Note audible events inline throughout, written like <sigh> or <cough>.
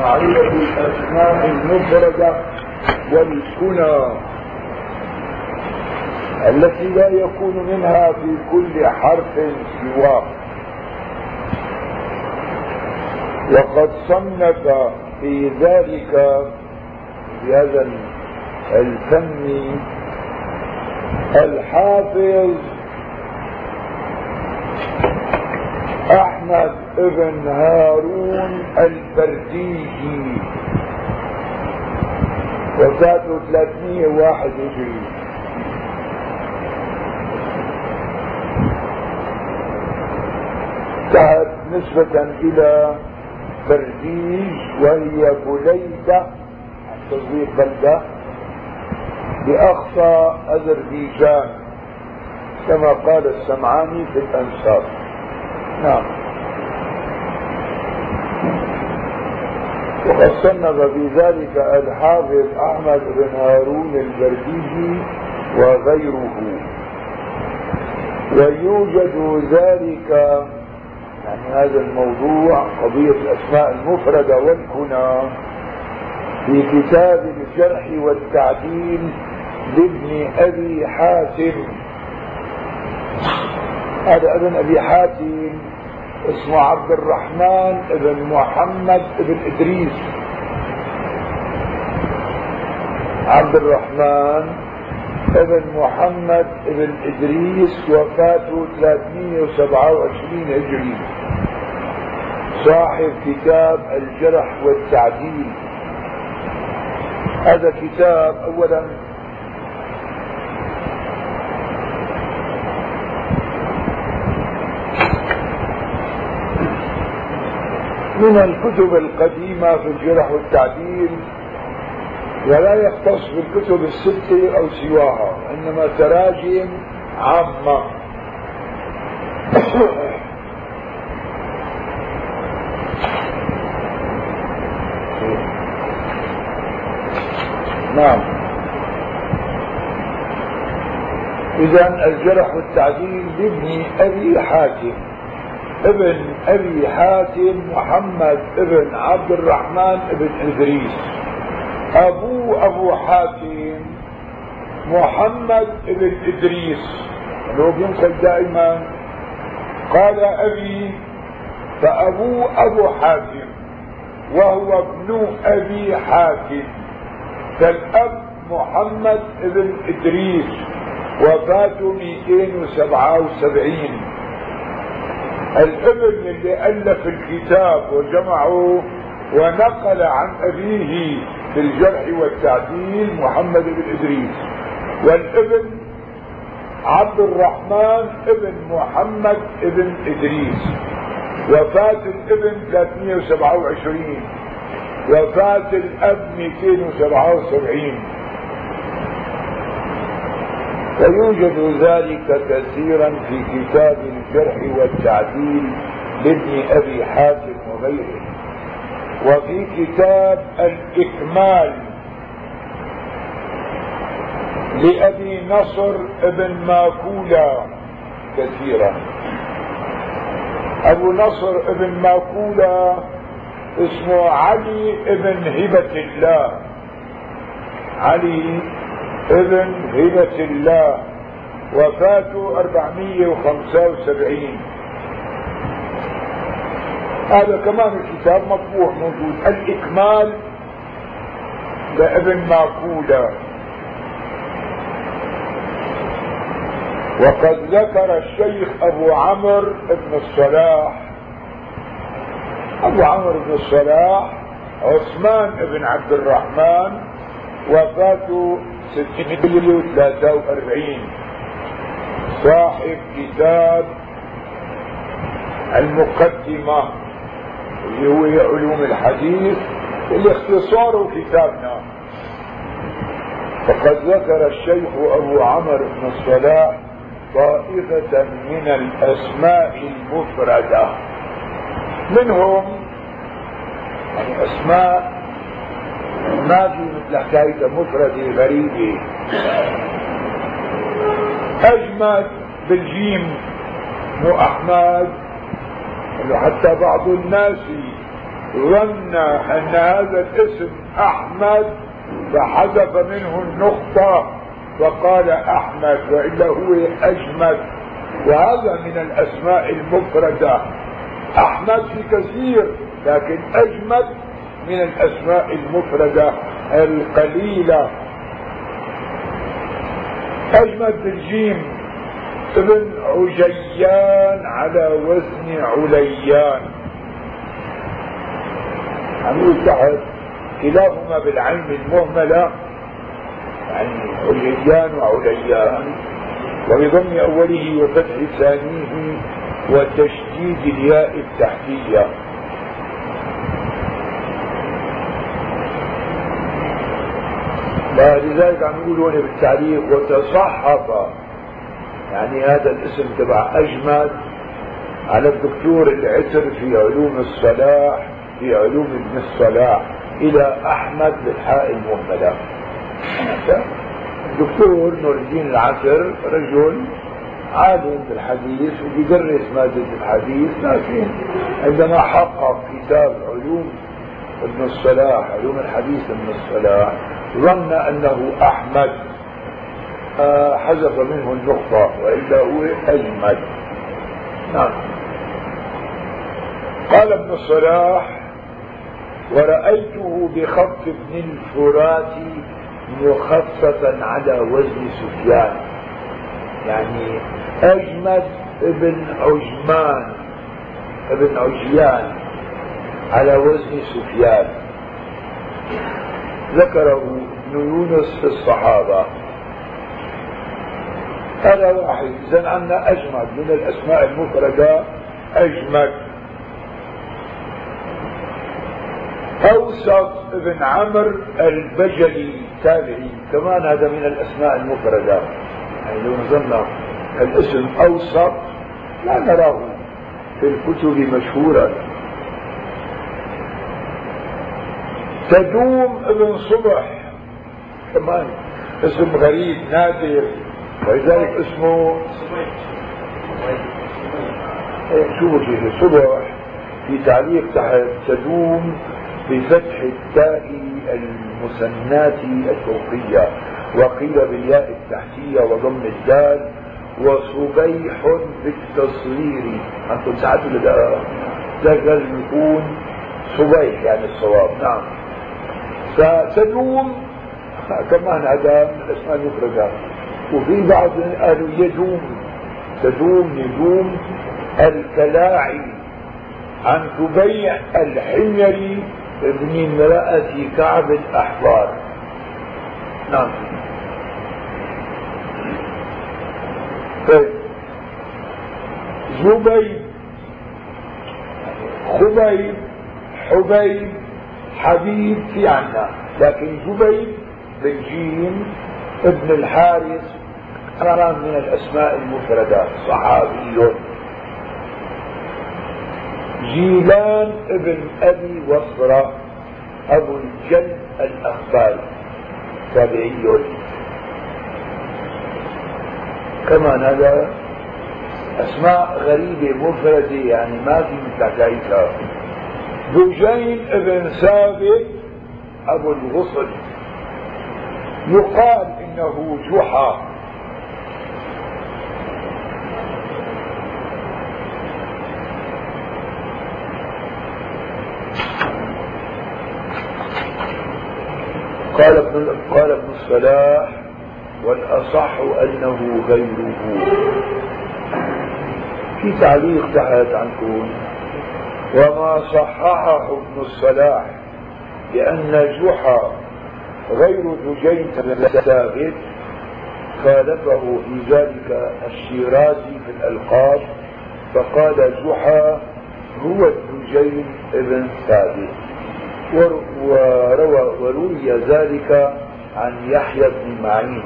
معرفة الأسماء المفردة والكنى التي لا يكون منها في كل حرف سواه. وقد صنف في ذلك في هذا الفن الحافظ احمد ابن هارون البرديجي وفاته 301 هجري. انتهت نسبة إلى برديج وهي بليدة تصديق بلدة بأقصى أذربيجان كما قال السمعاني في الأنساب نعم. وقد صنف في ذلك الحافظ أحمد بن هارون البرديجي وغيره. ويوجد ذلك يعني هذا الموضوع قضية الأسماء المفردة والكنى في كتاب الجرح والتعديل لابن أبي حاتم. هذا ابن أبي حاتم. اسمه عبد الرحمن ابن محمد ابن إدريس. عبد الرحمن ابن محمد ابن إدريس وفاته 327 هجري. صاحب كتاب الجرح والتعديل. هذا كتاب اولا من الكتب القديمة في الجرح والتعديل ولا يختص بالكتب الستة أو سواها إنما تراجم عامة. نعم. اذا الجرح والتعديل لابن أبي حاتم. ابن أبي حاتم محمد ابن عبد الرحمن ابن إدريس. ابوه أبو حاتم محمد ابن إدريس. لو بينقل دائما قال أبي فابوه أبو حاتم وهو ابن أبي حاتم. كالاب محمد ابن إدريس. وفاته 277 الابن اللي ألف الكتاب وجمعه ونقل عن أبيه في الجرح والتعديل محمد بن إدريس. والابن عبد الرحمن ابن محمد ابن إدريس. وفاة الابن 327 وفاة الأب 277 ويوجد ذلك كثيرا في كتاب الجرح والتعديل لابن أبي حاتم وغيره. وفي كتاب الإكمال لأبي نصر ابن ماكولا كثيرا. أبو نصر ابن ماكولا اسمه علي ابن هبة الله. علي ابن هبة الله وفاته 475 هذا كمان الكتاب مطبوع موجود. الإكمال لابن ماكولا وقد ذكر الشيخ أبو عمرو بن الصلاح. أبو عمرو بن الصلاح عثمان بن عبد الرحمن وفاته 643 صاحب كتاب المقدمة اللي هو علوم الحديث اللي اختصاره كتابنا. فقد ذكر الشيخ أبو عمرو بن الصلاح طائفة من الأسماء المفردة. منهم يعني أسماء ما في مثل حكاية مفردة غريبة أجمد بالجيم مو أحمد حتى بعض الناس ظن أن هذا الاسم أحمد فحذف منه النقطة فقال أحمد وإلا هو أجمد. وهذا من الأسماء المفردة. أحمد في كثير لكن أجمد من الأسماء المفردة. القليلة اجمد بالجيم ابن عجيان على وزن عليان. عمود تحت كلاهما بالعين المهملة يعني عليان وعليان. وبضم أوله وفتح ثانية وتشديد الياء التحتية. لذلك عم يقولوا بالتعليق وتصحف. يعني هذا الاسم تبع أجمد على الدكتور العسر في علوم الصلاح في علوم ابن الصلاح إلى أحمد بالحاء المهملة. الدكتور نور الدين العسر رجل عالم بالحديث وبيدرس مادة الحديث لكن عندما حقق كتاب علوم ابن الصلاح علوم الحديث ابن الصلاح ظن أنه أحمد. آه حذف منه النقطة وإلا هو أجمد. نعم. قال ابن الصلاح ورأيته بخط ابن الفرات مخصصا على وزن سفيان. يعني أجمد ابن عجمان ابن عجيان على وزن سفيان. ذكره ابن يونس في الصحابة. هذا واحد. إذا عندنا أجمد من الأسماء المفردة أجمد. أوسط بن عمرو البجلي تابعي كمان هذا من الأسماء المفردة. يعني لو نظرنا الاسم أوسط لا نراه في الكتب مشهورا. تدوم ابن صبح. كمان اسم غريب نادر. ولذلك اسمه شو صبح. في تعليق تحت تدوم بفتح التاء المثنات الفوقية وقيل بالياء التحتية وضم الدال وصبيح بالتصغير أنتم ساعتوا لدى ذاك لازم يكون صبيح يعني الصواب. نعم. ستدوم كمان هذا من الأسماء المفردة. وفي بعض قالوا يدوم تدوم يدوم الكلاعي عن تبيع الحميري ابن امرأة كعب الأحبار. نعم. طيب. زبيب خبيب حبيب حبيب في عنا. لكن زبيب بالجيم ابن الحارث كان من الأسماء المفردة صحابي. جيلان ابن أبي وصرة أبو الجد الأخباري. تابعي. كمان هذا أسماء غريبة مفردة يعني ما في مثل حكايتها دجين ابن ثابت أبو الغصن. يقال إنه جحا. قال ابن قال ابن الصلاح والأصح أنه غيره. في تعليق تحت عنكم. وما صححه ابن الصلاح بان جحا غير زجين ثابت خالفه في ذلك الشيرازي في الألقاب فقال جحا هو الزجين ابن ثابت وروي ذلك عن يحيى بن معين.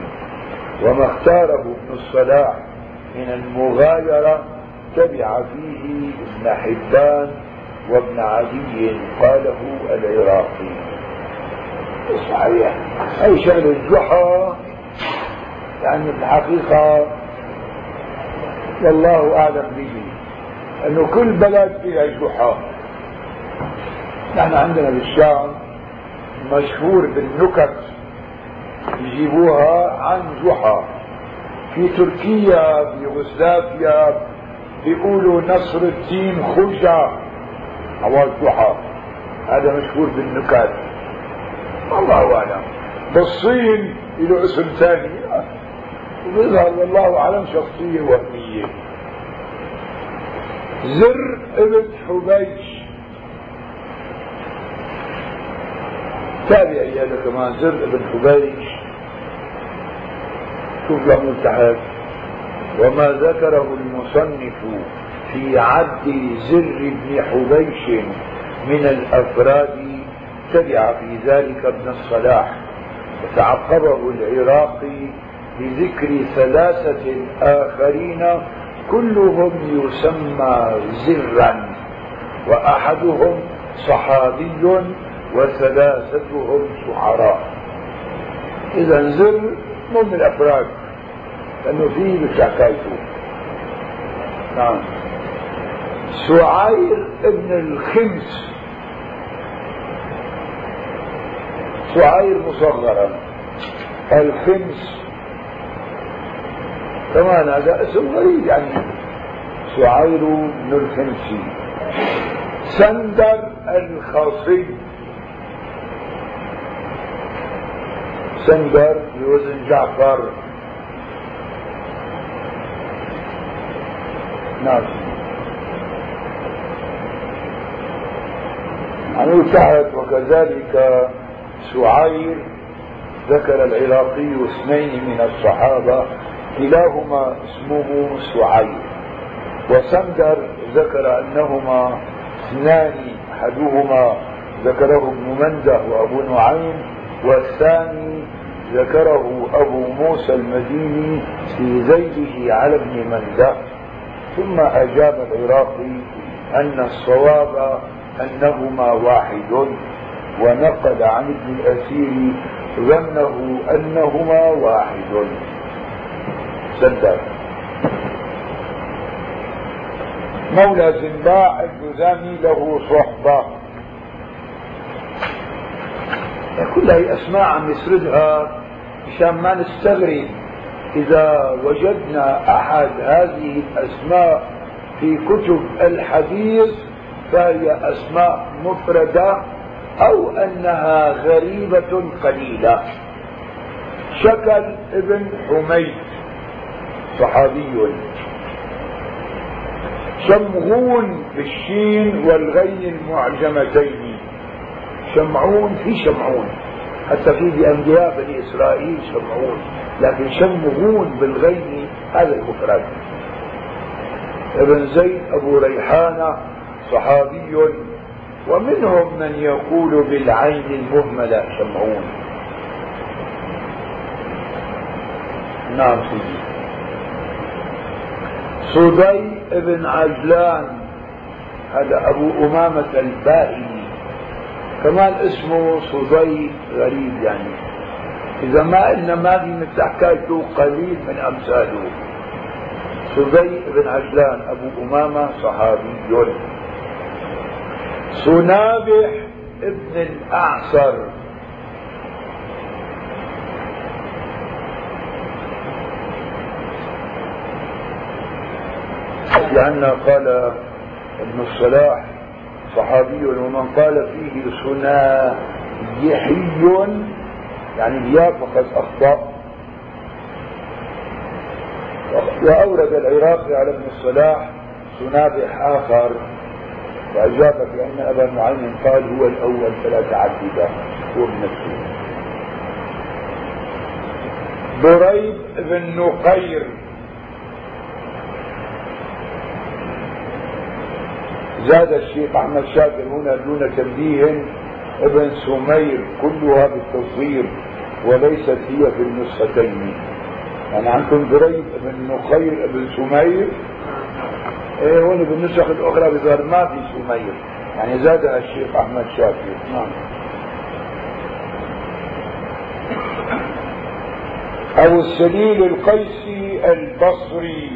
وما اختاره ابن الصلاح من المغايرة تبع فيه ابن حبان وابن عدي قاله العراقي. صحيح. أي شأن الجحا؟ يعني الحقيقة والله أعلم به انه كل بلد فيها جحا. نحن عندنا بالشام مشهور بالنكت يجيبوها عن جحا. في تركيا في يوغوسلافيا بيقولوا نصر الدين خرجة عواد جحا هذا مشهور بالنكات. الله أعلم. بالصين له اسم ثاني. وبيظهر والله أعلم شخصية وهمية. زر ابن حبيش. تابعي هذا كمان زر ابن حبيش. شوف يعمل تحت وما ذكره المصنف. في عد زر بن حبيش من الأفراد تبع في ذلك ابن الصلاح وتعقبه العراقي بذكر ثلاثة آخرين كلهم يسمى زرا وأحدهم صحابي وثلاثتهم شعراء إذا زر مو من الأفراد لأنه فيه مش حكايته نعم. سعير ابن الخمس. سعير مصغرا. الخمس. كمان هذا اسم غريب يعني. سعير بن الخمسي سندر الخاصي. سندر بوزن جعفر. نعم. عن تحت وكذلك سعير ذكر العراقي اثنين من الصحابة كلاهما اسمه سعير. وسندر ذكر أنهما اثنان أحدهما ذكره ابن مندة وأبو نعيم والثاني ذكره أبو موسى المديني في زيده على ابن مندة. ثم أجاب العراقي أن الصواب أنهما واحد ونقل عن ابن الأثير ظنه أنهما واحد. سدد مولى زنباع الجذامي له صحبة. كل هي أسماء عم يسردها مشان ما نستغرب إذا وجدنا أحد هذه الأسماء في كتب الحديث. فهي أسماء مفردة أو أنها غريبة قليلة. شكل ابن حميد صحابي. شمغون بالشين والغين المعجمتين. شمعون في شمعون حتى في بأنبياء بني إسرائيل شمعون لكن شمغون بالغين هذا المفرد. ابن زيد أبو ريحانة صحابي. ومنهم من يقول بالعين المهملة شمعون نعم سيدي. صدي بن عجلان هذا أبو أمامة البائني كمان اسمه صدي غريب يعني. إذا ما قلنا ما في حكايته قليل من أمثاله. صدي بن عجلان أبو أمامة صحابي. صنابح ابن الأعصر. لأن قال ابن الصلاح صحابي ومن قال فيه صنايحي يعني الياء فقد أخطأ. وأورد العراقي على ابن الصلاح صنابح آخر. وأجاب بأن أبا نعيم قال هو الأول فلا تعدد هو بنفسه بريد بن نقير. زاد الشيخ أحمد شاكر هنا دون تنبيه ابن سمير كلها بالتصغير وليست هي في النسختين. يعني عندكم دريد بن نقير ابن سمير هون بالنسخ الاخرى بظهر ما في سمير يعني زادها الشيخ أحمد شاكر نعم. أبو السليل القيسي البصري.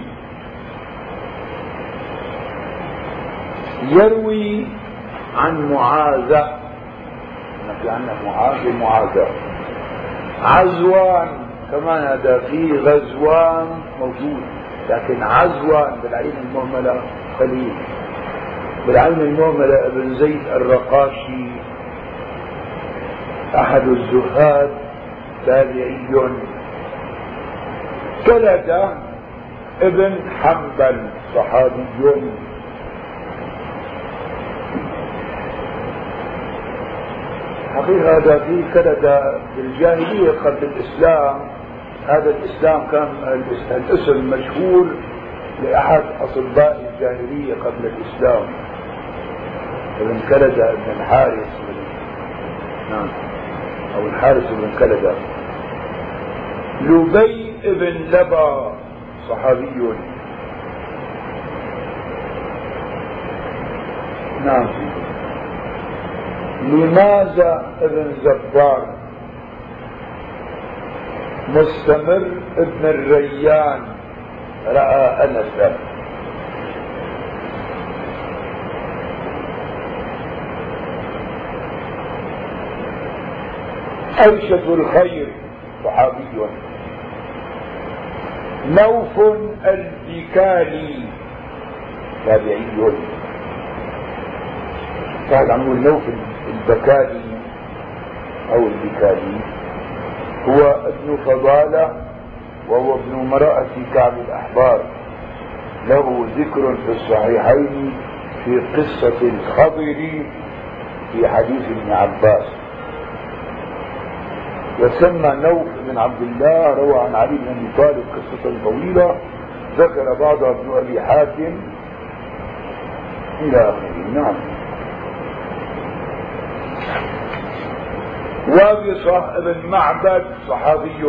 يروي عن معاذة. في عندنا معاذ ومعاذة عزوان كمان هذا في غزوان موجود. لكن عزوان بالعين المهملة قليل. بالعين المهملة ابن زيد الرقاشي أحد الزهاد تابعي كلد ابن حنبل صحابي حقيقة هذا في كندا بالجاهلية قبل الإسلام هذا الإسلام كان الاسم مشهور لأحد أطباء الجاهلية قبل الإسلام. ابن كندا ابن الحارث. نعم. أو الحارث بن كندا لبي ابن لبا صحابي. نعم. لماذا ابن زبار. مستمر ابن الريان. رأى أنسا أوشك الخير صحابي. نوف البكالي تابعي. قال عمو نوف البكالي أو البكالي هو ابن فضالة وهو ابن امرأة كعب الأحبار. له ذكر في الصحيحين في قصة الخضر في حديث ابن عباس. وسمى نوف بن عبد الله روى عن علي بن أبي طالب قصة طويلة. ذكر بعضها ابن أبي حاتم إلى آخره. نعم. وابصة بن معبد صحابي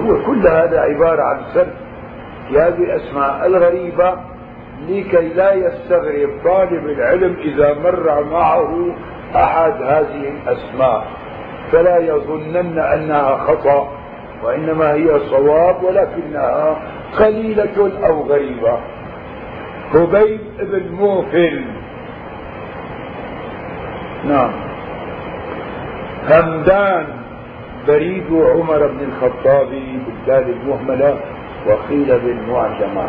هو كل هذا عبارة عن سرد في هذه الأسماء الغريبة لكي لا يستغرب طالب العلم إذا مر معه أحد هذه الأسماء. فلا يظنن أنها خطأ وإنما هي صواب ولكنها قليلة أو غريبة. هبيب بن موفل. نعم. همدان بريد عمر بن الخطاب بالدال المهملة وقيل بالمعجمة.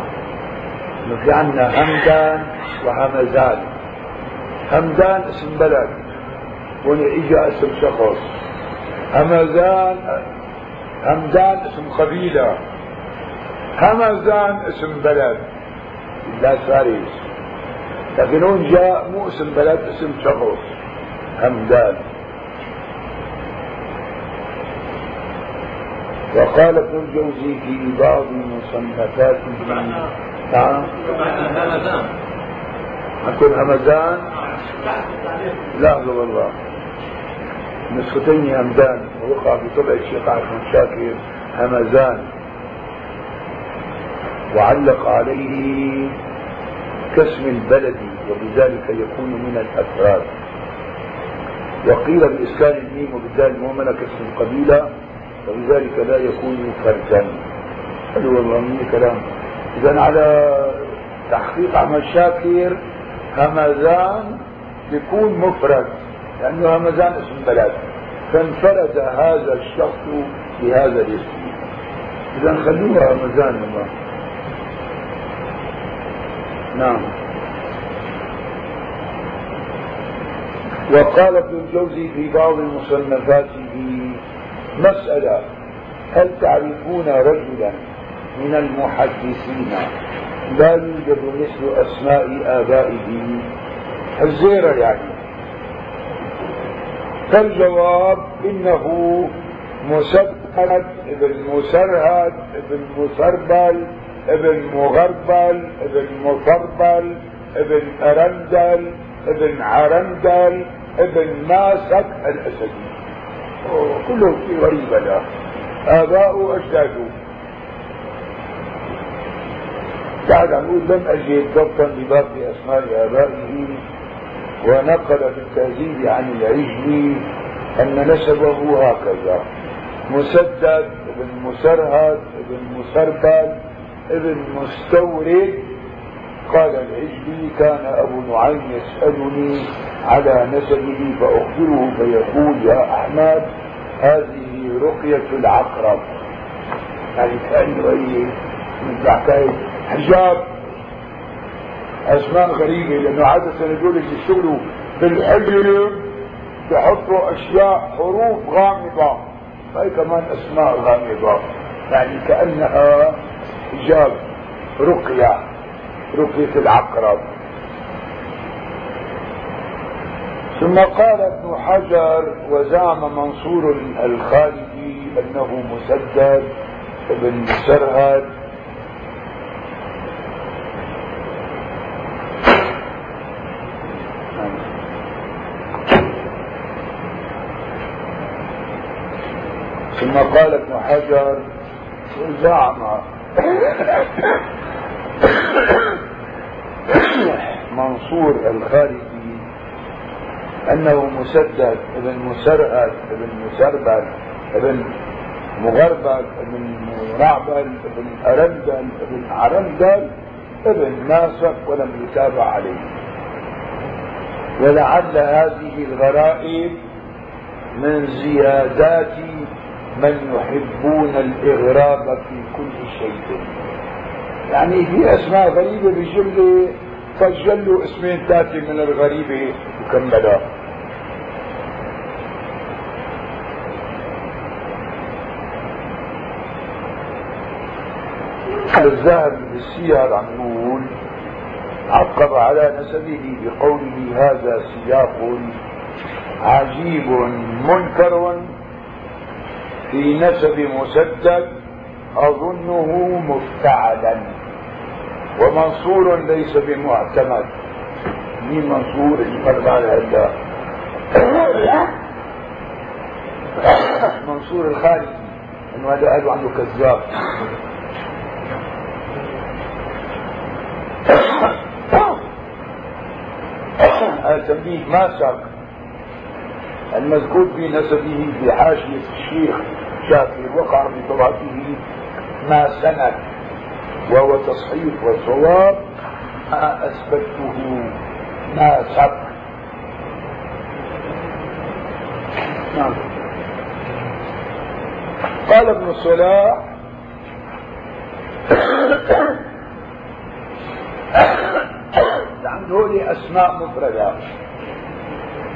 في عندنا همدان وهمزان. همدان اسم بلد. هون إجا اسم شخص. همزان همدان اسم قبيلة. همزان اسم بلد. لا فارس لكن هون جاء مو اسم بلد اسم شخص. همدان وقال ابن الجوزي في بعض مصنفاته نعم. حكون همزان؟ لا والله. نسختين همدان ووقع في طبع الشيخ عبد شاكر همزان. وعلق عليه كاسم البلد وبذلك يكون من الأفراد. وقيل بإسكان الميم وبالدال المهمله كاسم القبيله وبذلك لا يكون فردا حلو والله من كلام اذا على تحقيق عمل شاكر همزان يكون مفرد لأنه همزان اسم بلد. فانفرد هذا الشخص بهذا الاسم. اذا خلوها همزان الله نعم. وقال ابن الجوزي في بعض مصنفاته مسألة. هل تعرفون رجلا من المحدثين لا يوجد مثل أسماء آبائه؟ الزيرة يعني. فالجواب إنه مسدد ابن مسرهد ابن مسربل ابن مغربل ابن مطربل ابن أرندل ابن عرندل ابن ماسك الأسدي. كله شيء غريب له آباؤه أجداده. بعد عم يقول لم أجد ضبطا لباقي أسماء آبائه ونقل في التهذيب عن العجلي أن نسبه هكذا. مسدد ابن مسرهد ابن مسربل ابن مستورد قال العجلي كان أبو نعيم يسألني على نسبه فأخبره فيقول يا أحمد هذه رقية العقرب. يعني كأنه أي من حجاب أسماء غريبة لأنه عادة يقول اللي يشتغلوا بالحجر بحطوا أشياء حروف غامضة. هاي كمان أسماء غامضة. يعني كأنها حجاب رقية. رقية العقرب. ثم قال ابن حجر وزعم منصور الخالدي أنه مسدد ابن مسرهد ثم قال ابن حجر زعم. <coughs> منصور الخالدي أنه مسدد ابن مسرهد ابن مسربل ابن مغربل ابن رعبل ابن أرندل ابن عرندل ابن ناسك ولم يتابع عليه. ولعل هذه الغرائب من زيادات من يحبون الإغراب في كل شيء. يعني في أسماء غريبة بجملة سجلوا اسمين ثلاثة من الغريبة وكملها الذهب بالسير عم يقول عقب على نسبه بقوله هذا سياق عجيب منكر في نسب مسدد أظنه مفتعلا. ومنصور ليس بمعتمد. مين منصور؟ اللي على هذا؟ منصور الخارجي إنه هذا قالوا عنه كذاب. تنبيه ما ساق. المذكور في نسبه في حاشية الشيخ شاكر وقع في طبعته ما سند. وهو تصحيح وصواب ما أثبته ما سبق نعم. قال ابن صلاح. عنده هولي أسماء مفردة.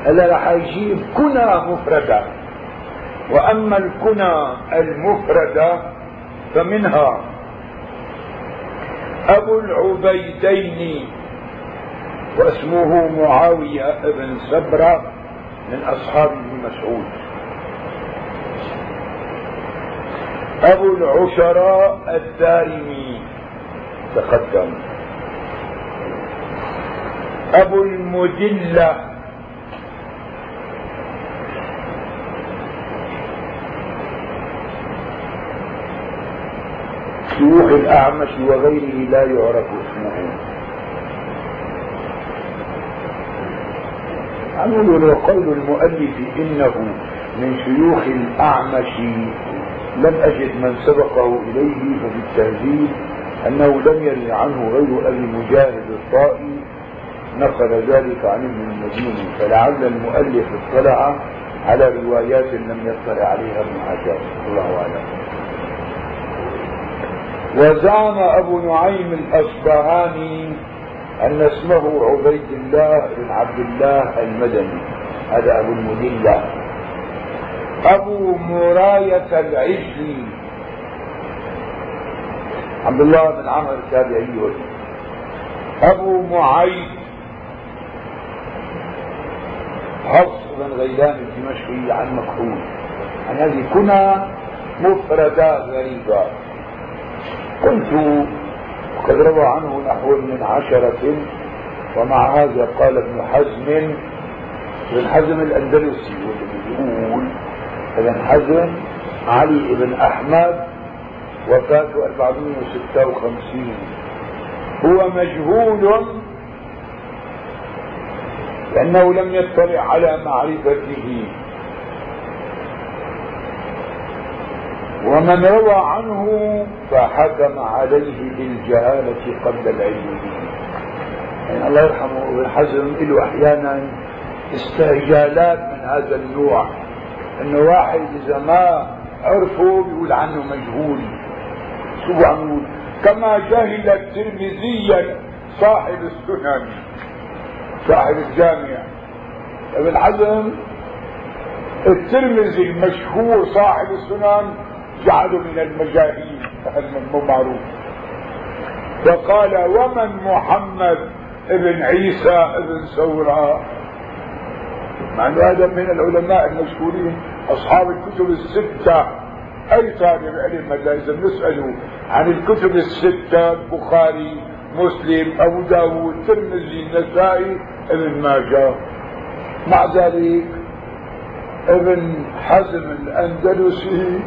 هلا رح يجيب كنى مفردة. وأما الكنى المفردة فمنها أبو العبيدين واسمه معاوية بن سبرة من أصحاب ابن مسعود. أبو العشراء الدارمي تقدم. أبو المدلة شيوخ الأعمش وغيره لا يعرف اسمه. عمل وقول المؤلف إنه من شيوخ الأعمش لم أجد من سبقه إليه ففي التهذيب أنه لم يروي عنه غير أبي مجاهد الطائي. نقل ذلك عن ابن المديني فلعل المؤلف اطلع على روايات لم يطلع عليها ابن حجر. الله أعلم. وزعم أبو نعيم الأصبهاني أن اسمه عبيد الله بن عبد الله المدني. هذا أبو المدلة. أبو مراية العجلي. عبد الله بن عمرو التابعي. أبو معيد. حفص بن غيلان الدمشقي عن مكحول. عن هذه كنا مفردات غريبة. قلت وقد روى عنه نحو من عشرة ومع هذا قال ابن حزم ابن حزم الأندلسي واللي بيقول ابن حزم علي بن أحمد وفاته 456 هو مجهول لأنه لم يطلع على معرفته. ومن روى عنه فحكم عليه بالجهالة قبل العلم. يعني الله يرحمه ابن حزم له أحيانا استعجالات من هذا النوع. إنه واحد إذا ما عرفه بيقول عنه مجهول. شو عم يقول كما جهل الترمذي صاحب السنن. صاحب الجامع. ابن حزم الترمذي المشهور صاحب السنن. جعله من المجاهيل مو معروف. فقال ومن محمد ابن عيسى ابن سورة مع إنه هذا من العلماء المشهورين أصحاب الكتب الستة. أي طالب علم هذا اذا بنسأله عن الكتب الستة البخاري مسلم أبو داود الترمذي النسائي ابن ماجه. مع ذلك ابن حزم الأندلسي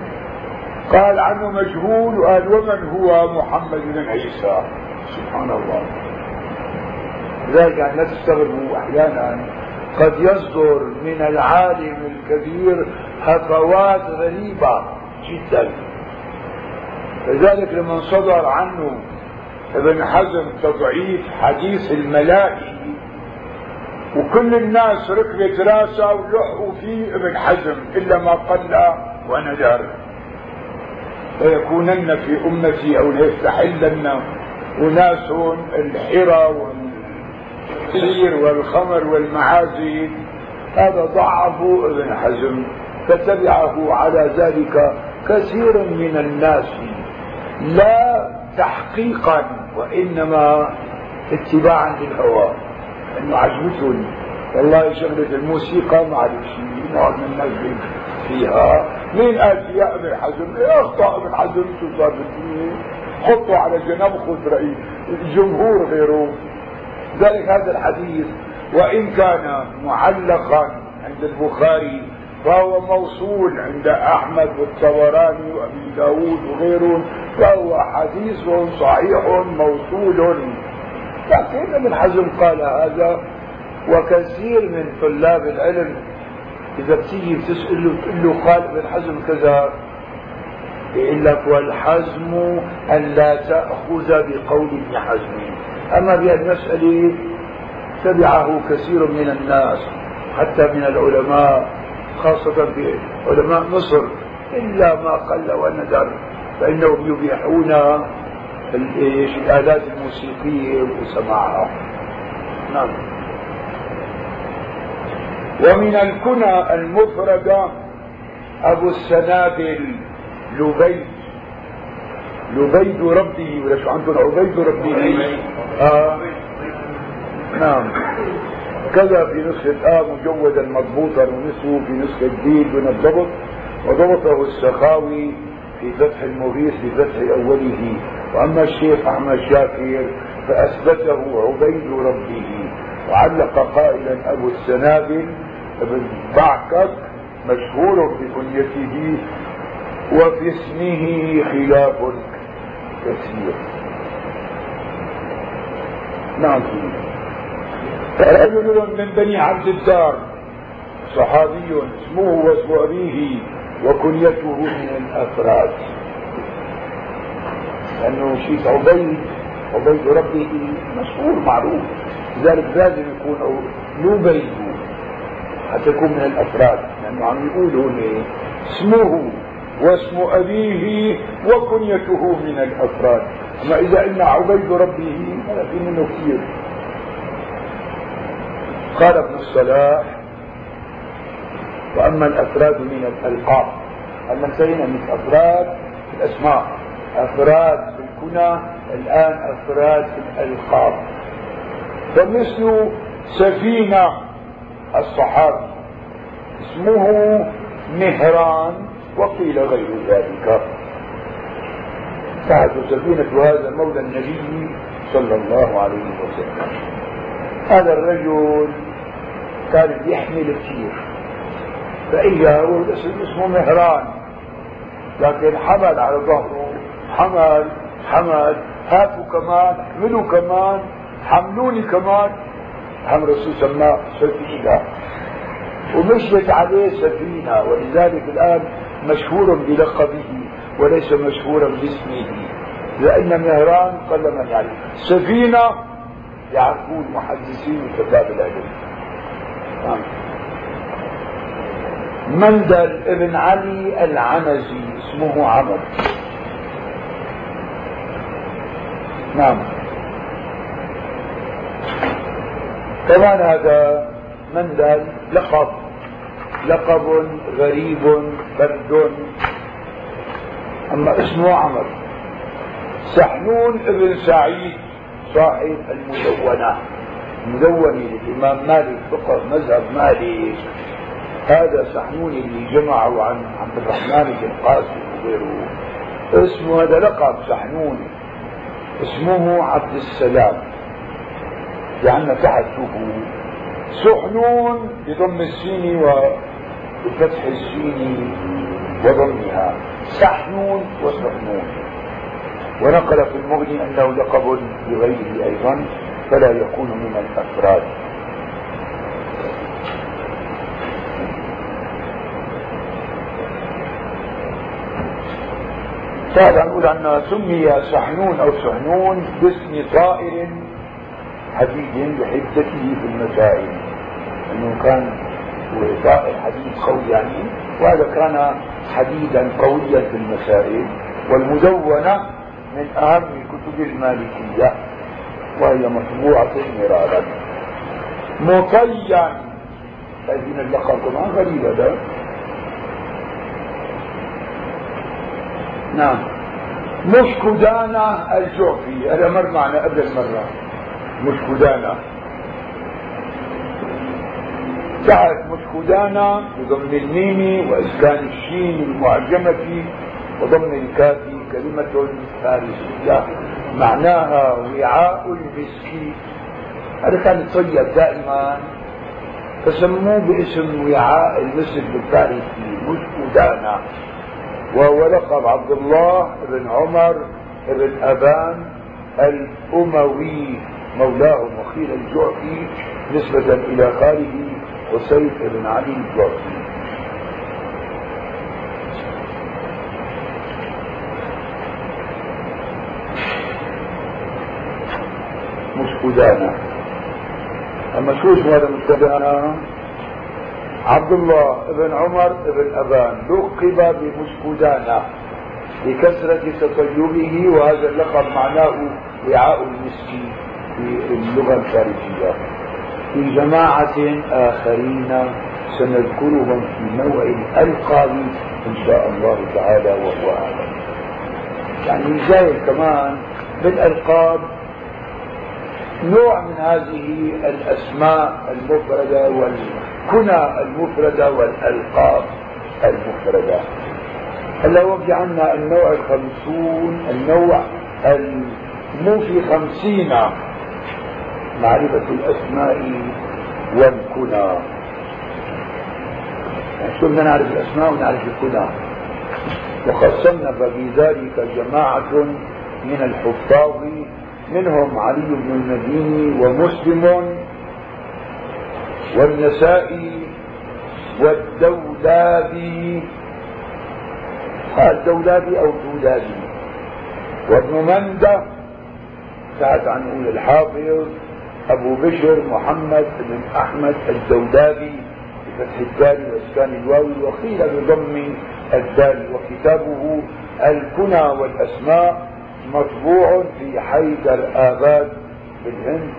قال عنه مجهول وقال ومن هو محمد بن عيسى؟ سبحان الله لذلك يعني لا تستغربوا أحيانا قد يصدر من العالم الكبير هفوات غريبة جدا. لذلك لما صدر عنه ابن حزم تضعيف حديث الملائي وكل الناس ركبت راسه ولحقوا فيه ابن حزم إلا ما قل وندر ليكونن في أمتي أو ليستحلن اناس الحرى والسير والخمر والمعازي هذا ضعفوا ابن حزم فتبعه على ذلك كثير من الناس. لا تحقيقا وإنما اتباعا للهوى. أنه عجبتهم والله شغلة الموسيقى معلش نوع من الناس فيها. مين قال ابن حزم إيه ابن حزم شو صار بالدنيا حطوا على جنب خذ رأي الجمهور غيره. ذلك هذا الحديث. وإن كان معلقا عند البخاري فهو موصول عند أحمد والطبراني وأبي داود وغيرهم فهو حديث صحيح موصول. لكن ابن حزم قال هذا وكثير من طلاب العلم إذا بتيجي بتسأله بتقول له قال ابن حزم كذا يقول لك والحزم أن لا تأخذ بقول ابن حزم. أما بهالمسألة تبعه كثير من الناس حتى من العلماء خاصة في علماء مصر إلا ما قل وندر فإنهم يبيحون الآلات الموسيقية وسماعها نعم. ومن الكنى المفردة أبو السنابل لبيد لبيد ربه ولا شو عندكم عبيد ربه آه. نعم. كذا في نسخة آ مجودا مضبوطا ونسوه في نسخة دي دون الضبط وضبطه السخاوي في فتح المغيث في فتح أوله. وأما الشيخ أحمد شاكر فأثبته عبيد ربه وعلق قائلا أبو السنابل ابن بعكك مشهور بكنيته وفي اسمه خلاف كثير. نعم. رجل من بني عبد الدار صحابي اسمه واسم أبيه وكنيته من الأفراد. لأنه شيخ عبيد عبيد ربه مشهور معروف. لذلك لازم يكون لبيد حتى يكون من الأفراد لأنه عم يقول هون اسمه واسم أبيه وكنيته من الأفراد. أما إذا قلنا عبيد ربه هذا في منه كثير. قال ابن الصلاح وأما الأفراد من الألقاب أما انتهينا من الأفراد في الأسماء أفراد في الكنى الآن أفراد في الألقاب. فمثل سفينة الصحابي. اسمه مهران وقيل غير ذلك. تعد سفينة هذا مولى النبي صلى الله عليه وسلم. هذا الرجل كان يحمل كثير فإجا الاسم اسمه مهران. لكن حمل على ظهره. حمل حمل. هاتوا كمان احملوا كمان. حملوني كمان. هم الرسول سماه سفينة ومشيت عليه سفينة ولذلك الآن مشهور بلقبه وليس مشهورا باسمه. لأن مهران قل من يعني. سفينة يعرفوا المحدثين وكتاب العلم. نعم. مندل ابن علي العنزي اسمه عمر. نعم. كمان هذا مندل لقب. لقب غريب برد. أما اسمه عمر. سحنون ابن سعيد صاحب المدونة المدونة للإمام مالك فقه مذهب مالك. هذا سحنون اللي جمعه عن عبد الرحمن بن قاسم وغيره. اسمه هذا لقب سحنون. اسمه عبد السلام. لأن تحت شوفوا سحنون بضم السين وفتح السين وضمها. سحنون وسحنون. ونقل في المغني أنه لقب لغيره أيضا فلا يكون من الأفراد. هذا نقول أن سمي سحنون أو سحنون باسم طائر حديد بحدته في المسائل. أنه كان طائر حديد قوي يعني وهذا كان حديدا قويا في المسائل والمدونة من أهم كتب المالكية وهي مطبوعة مرارا مطيا هذه اللقب كمان غريبة ده. نعم. مشكدانا الجعفي هذا مر معنا قبل المرة. مشكدانا تحت مشكدانا بضم الميم وإسكان الشين المعجمة وضم الكافي كلمة فارسية معناها وعاء المسك هذا كان يطيب دائما فسموه باسم وعاء المسك بالفارسي مشكدانا وهو لقب عبد الله بن عمر بن أبان الأموي مولاه مخيل الجعفي نسبة إلى خاله وسيف بن علي الجعفي. مشكودانا أما شو اسمه هذا مشكودانا عبد الله بن عمر بن أبان لقب بمسكودانا لكثرة تطيبه وهذا اللقب معناه وعاء المسك في اللغة الخارجية. في جماعة آخرين سنذكرهم في نوع الألقاب إن شاء الله تعالى وهو أعلم. يعني زي كمان بالألقاب نوع من هذه الأسماء المفردة والكنى المفردة والألقاب المفردة. هلا وقع عنا النوع الخمسون النوع مو في خمسين. معرفة الأسماء والكنى يعني بدنا نعرف الأسماء ونعرف الكنى وقسمنا ففي ذلك جماعة من الحفاظ منهم علي بن المديني ومسلم والنسائي والدولابي. الدولابي أو دولابي وابن مندة ساعة عن نقول الحافظ. أبو بشر محمد بن أحمد الدولابي بفتح الدال واسكان الواوي وقيل بضم الدال وكتابه الكنى والأسماء مطبوع في حيدر آباد بالهند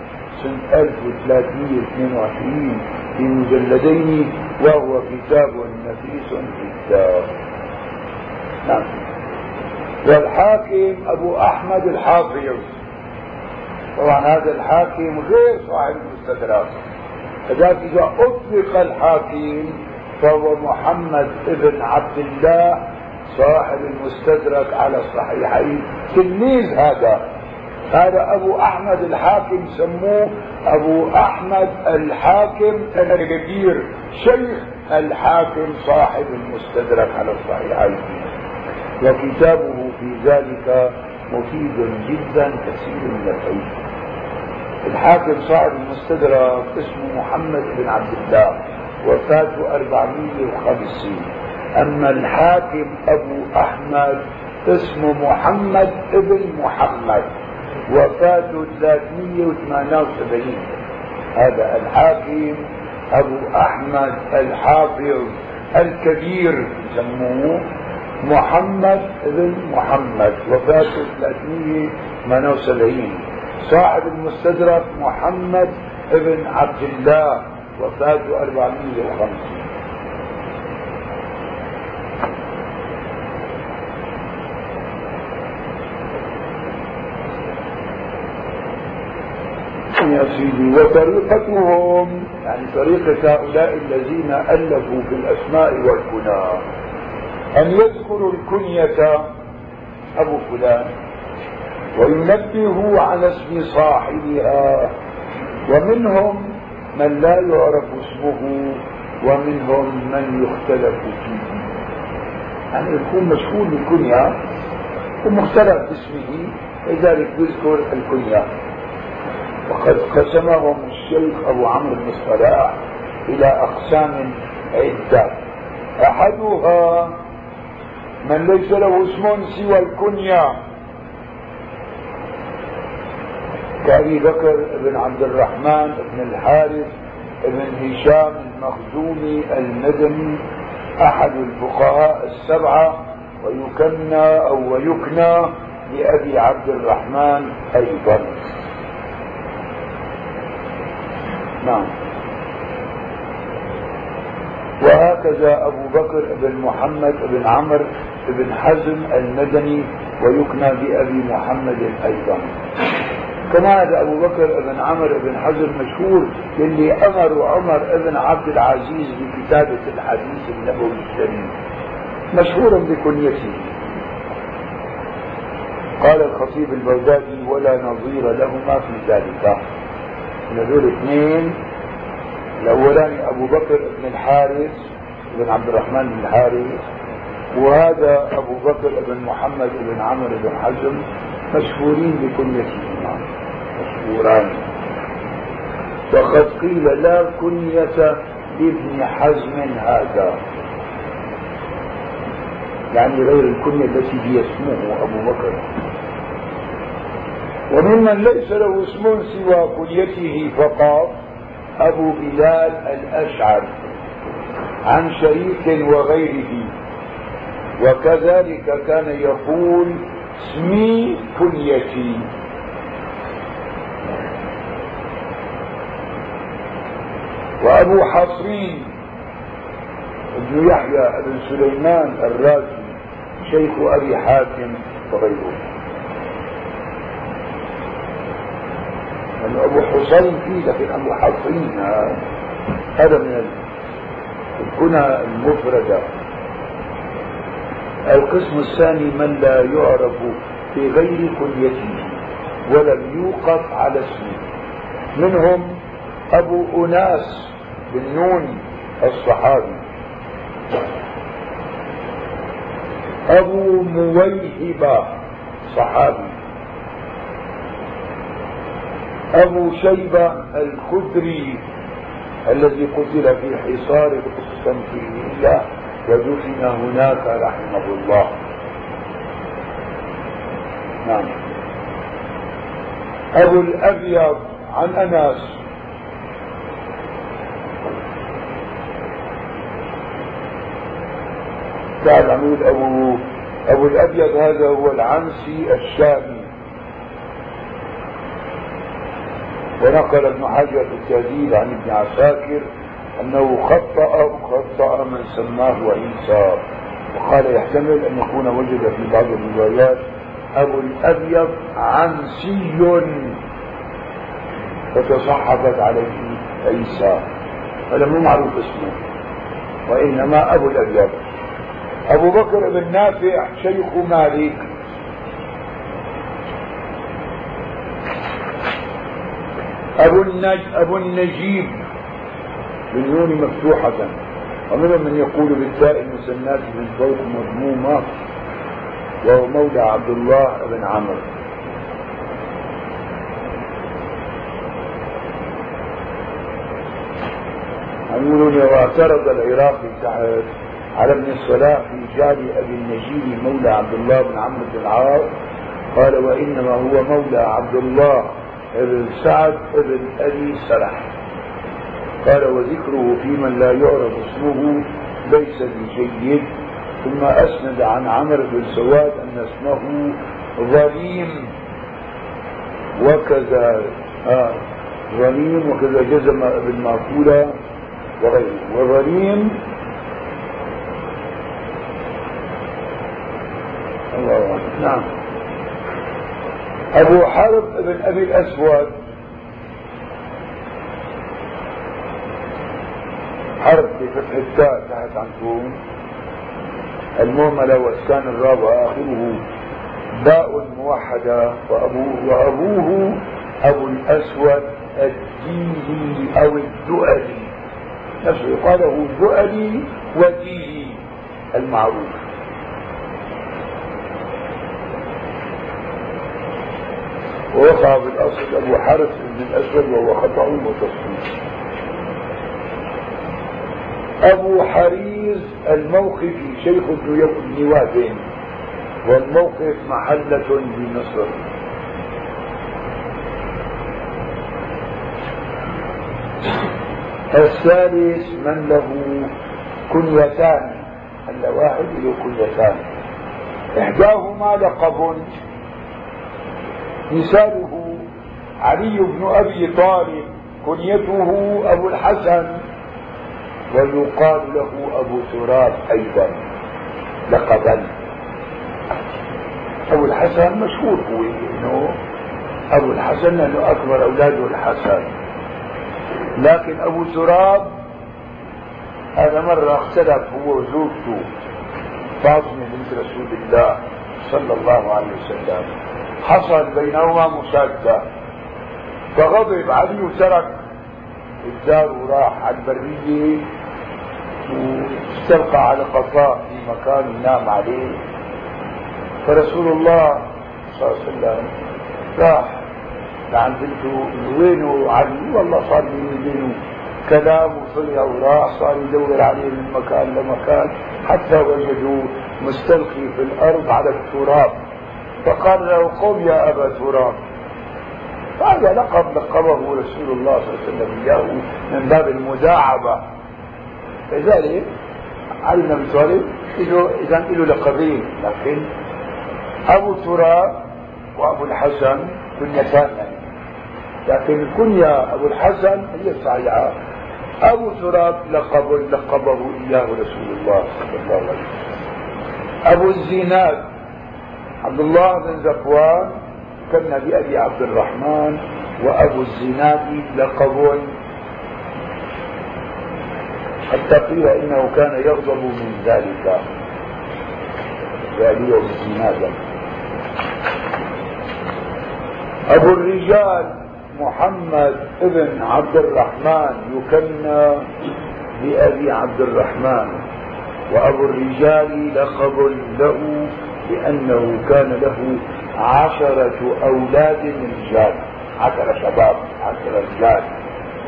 سنة 1322 في مجلدين وهو كتاب نفيس جدا نعم. والحاكم أبو أحمد الحافظ. طبعا هذا الحاكم غير صاحب المستدرك. كذلك إذا أطلق الحاكم فهو محمد ابن عبد الله صاحب المستدرك على الصحيحين. تلميذ هذا. هذا أبو أحمد الحاكم سموه أبو أحمد الحاكم الكبير شيخ الحاكم صاحب المستدرك على الصحيحين. وكتابه في ذلك مفيد جدا كثير من الفيد الحاكم صاحب المستدرك اسمه محمد بن عبد الله وفاته 450 أما الحاكم أبو أحمد اسمه محمد ابن محمد وفاته 378 هذا الحاكم أبو أحمد الحافظ الكبير يسموه محمد بن محمد وفاته 378 صاحب المستدرك محمد بن عبد الله وفاته 450 يا سيدي وطريقتهم يعني طريقة هؤلاء الذين ألفوا في الأسماء والكنى. أن يذكروا الكنية أبو فلان وينبهوا على اسم صاحبها. ومنهم من لا يعرف اسمه ومنهم من يختلف فيه. يعني يكون مشهور بالكنية ومختلف باسمه لذلك يذكر الكنية. وقد قسمهم الشيخ أبو عمرو بن الصلاح إلى أقسام عدة. أحدها من ليس له اسم سوى الكنية. كأبي بكر بن عبد الرحمن بن الحارث بن هشام المخزومي المدني أحد الفقهاء السبعة ويكنى أو ويكنى لأبي عبد الرحمن أيضا. نعم. وهكذا أبو بكر بن محمد بن عمرو بن حزم المدني ويكنى بأبي محمد أيضا. كما هذا أبو بكر بن عمرو بن حزم مشهور اللي أمر عمر بن عبد العزيز بكتابة الحديث النبوي الشريف مشهور بكنيته. قال الخطيب البغدادي ولا نظير لهما في ذلك. هذول اثنين الاولاني أبو بكر بن الحارث بن عبد الرحمن بن الحارث وهذا أبو بكر بن محمد بن عمرو بن حزم مشهورين بكنيتهما مشهوران. وقد قيل لا كنية لابن حزم هذا. يعني غير الكنية التي هي اسمه أبو بكر. وممن ليس له اسم سوى كليته فقط أبو بلال الأشعر عن شريك وغيره. وكذلك كان يقول اسمي كنيتي. وأبو حصين ابن يحيى بن سليمان الرازي شيخ أبي حاتم وغيره. يعني أبو حصين فيه لكن أبو حصين هذا من الكنى المفردة. القسم الثاني من لا يعرف في غير كنيته ولم يوقف على اسمه. منهم أبو أناس بن نون الصحابي. أبو مويهبة صحابي. أبو شيبة الخدري الذي قتل في حصار القسطنطينية. ودفن هناك رحمه الله. نعم. أبو الأبيض عن أناس. بعد عمود أبو أبو الأبيض هذا هو العنسي الشامي. ونقل ابن حجر التهذيب عن ابن عساكر أنه خطأ خطأ من سماه عيسى وقال يحتمل أن يكون وجد في بعض الروايات أبو الأبيض عنسي فتصحفت عليه عيسى. هذا مو معروف اسمه وإنما أبو الأبيض. أبو بكر بن نافع شيخ مالك. أبو, النج أبو النجيب. بالنون مفتوحة. ومنهم من يقول بالتاء المسنات من فوق مضمومة وهو مولى عبد الله بن عمرو. يقولون واعترض العراقي على ابن الصلاح في جعل أبي النجيب مولى عبد الله بن عمرو بن العاص قال وإنما هو مولى عبد الله بن سعد بن أبي سرح قال وذكره في من لا يعرف اسمه ليس بجيد. ثم أسند عن عمرو بن سواد أن اسمه ظليم. وكذا آه ظليم وكذا جزم ابن معقولة وغيره. وظليم الله نعم. أبو حرب بن أبي الأسود. حرب بفتح التاء تحت عنكم. المهملة والسان الرابع آخره. باء موحدة وأبوه, وأبوه أبو الأسود الديني أو الدؤلي. نفسه يقال له الدؤلي وديني المعروف. ووقع بالأصل أبو حارث بن الأسود وهو خطأ وتصوير أبو حريز الموقفي شيخ ابن وهب والموقف محلة بمصر الثالث من له كنيتان هلا واحد له كنيتان. إحداهما لقب مثاله علي بن أبي طالب كنيته أبو الحسن ويقال له أبو تراب أيضا لقبا. أبو الحسن مشهور هو إنه أبو الحسن لأنه أكبر أولاده الحسن. لكن أبو تراب هذا مرة اختلف هو وزوجته فاطمة بنت رسول الله صلى الله عليه وسلم. حصل بينهما مشادة فغضب علي وترك الدار وراح على البرية. واستلقى على قفاء في مكان ينام عليه. فرسول الله صلى الله عليه وسلم راح لعند بنته وينه؟ علي والله صار وبينه كلام وطلع وراح صار يدور عليه من مكان لمكان حتى وجدوه مستلقي في الأرض على التراب. فقال له قم يا أبا تراب. هذا لقب لقبه رسول الله صلى الله عليه وسلم اياه من باب المداعبة. لذلك علي بن طالب اذا له لقبين لكن أبو تراب وأبو الحسن كنيتان لكن الكنية أبو الحسن هي الصحيحة. أبو تراب لقب لقبه إياه رسول الله صلى الله عليه وسلم. أبو الزناد عبد الله بن زكوان كان بأبي عبد الرحمن وأبو الزناد لقب حتى قيل إنه كان يغضب من ذلك. ذلك الزناد أبو الرجال محمد ابن عبد الرحمن يكنى بأبي عبد الرحمن. وأبو الرجال لقب له لأنه كان له عشرة أولاد رجال. عشرة شباب عشرة رجال.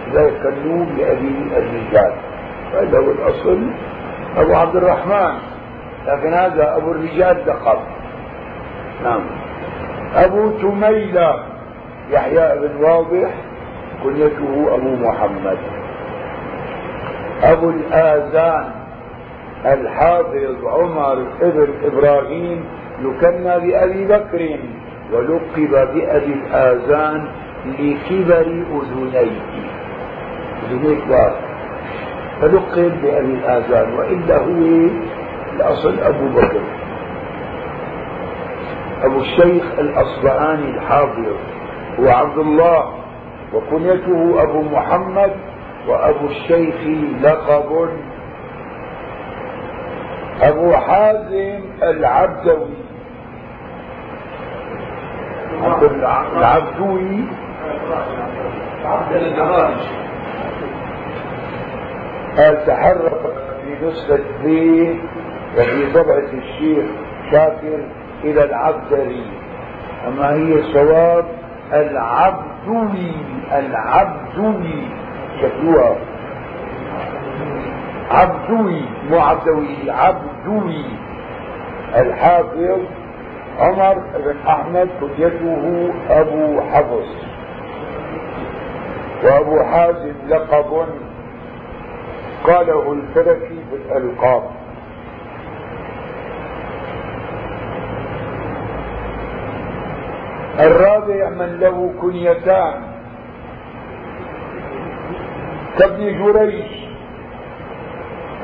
لذلك كانوا بأبي الرجال. هذا هو الأصل أبو عبد الرحمن. لكن هذا أبو الرجال لقب. نعم. أبو تميلة. يحيى بن واضح كنيته أبو محمد. أبو الآذان. الحافظ عمر ابن إبراهيم يكنى بأبي بكر ولقب بأبي الآذان لكبر أذنيه. أذنيه فلقب بأبي الآذان وإلا هو الأصل أبو بكر. أبو الشيخ الأصبعاني الحافظ هو عبد الله وكنيته أبو محمد وأبو الشيخ لقب. أبو حازم العبدوي. العبدوي. قال تحرك في نسخة بي وفي طبعة الشيخ شاكر إلى العبدري أما هي الصواب العبدوي العبدوي شكلوها. عبدوي مو عبدوي عبدوي الحافظ عمر بن أحمد كنيته أبو حفص. وأبو حازم لقب قاله الفلكي بالألقاب. الرابع من له كنيتان. كابن جريج.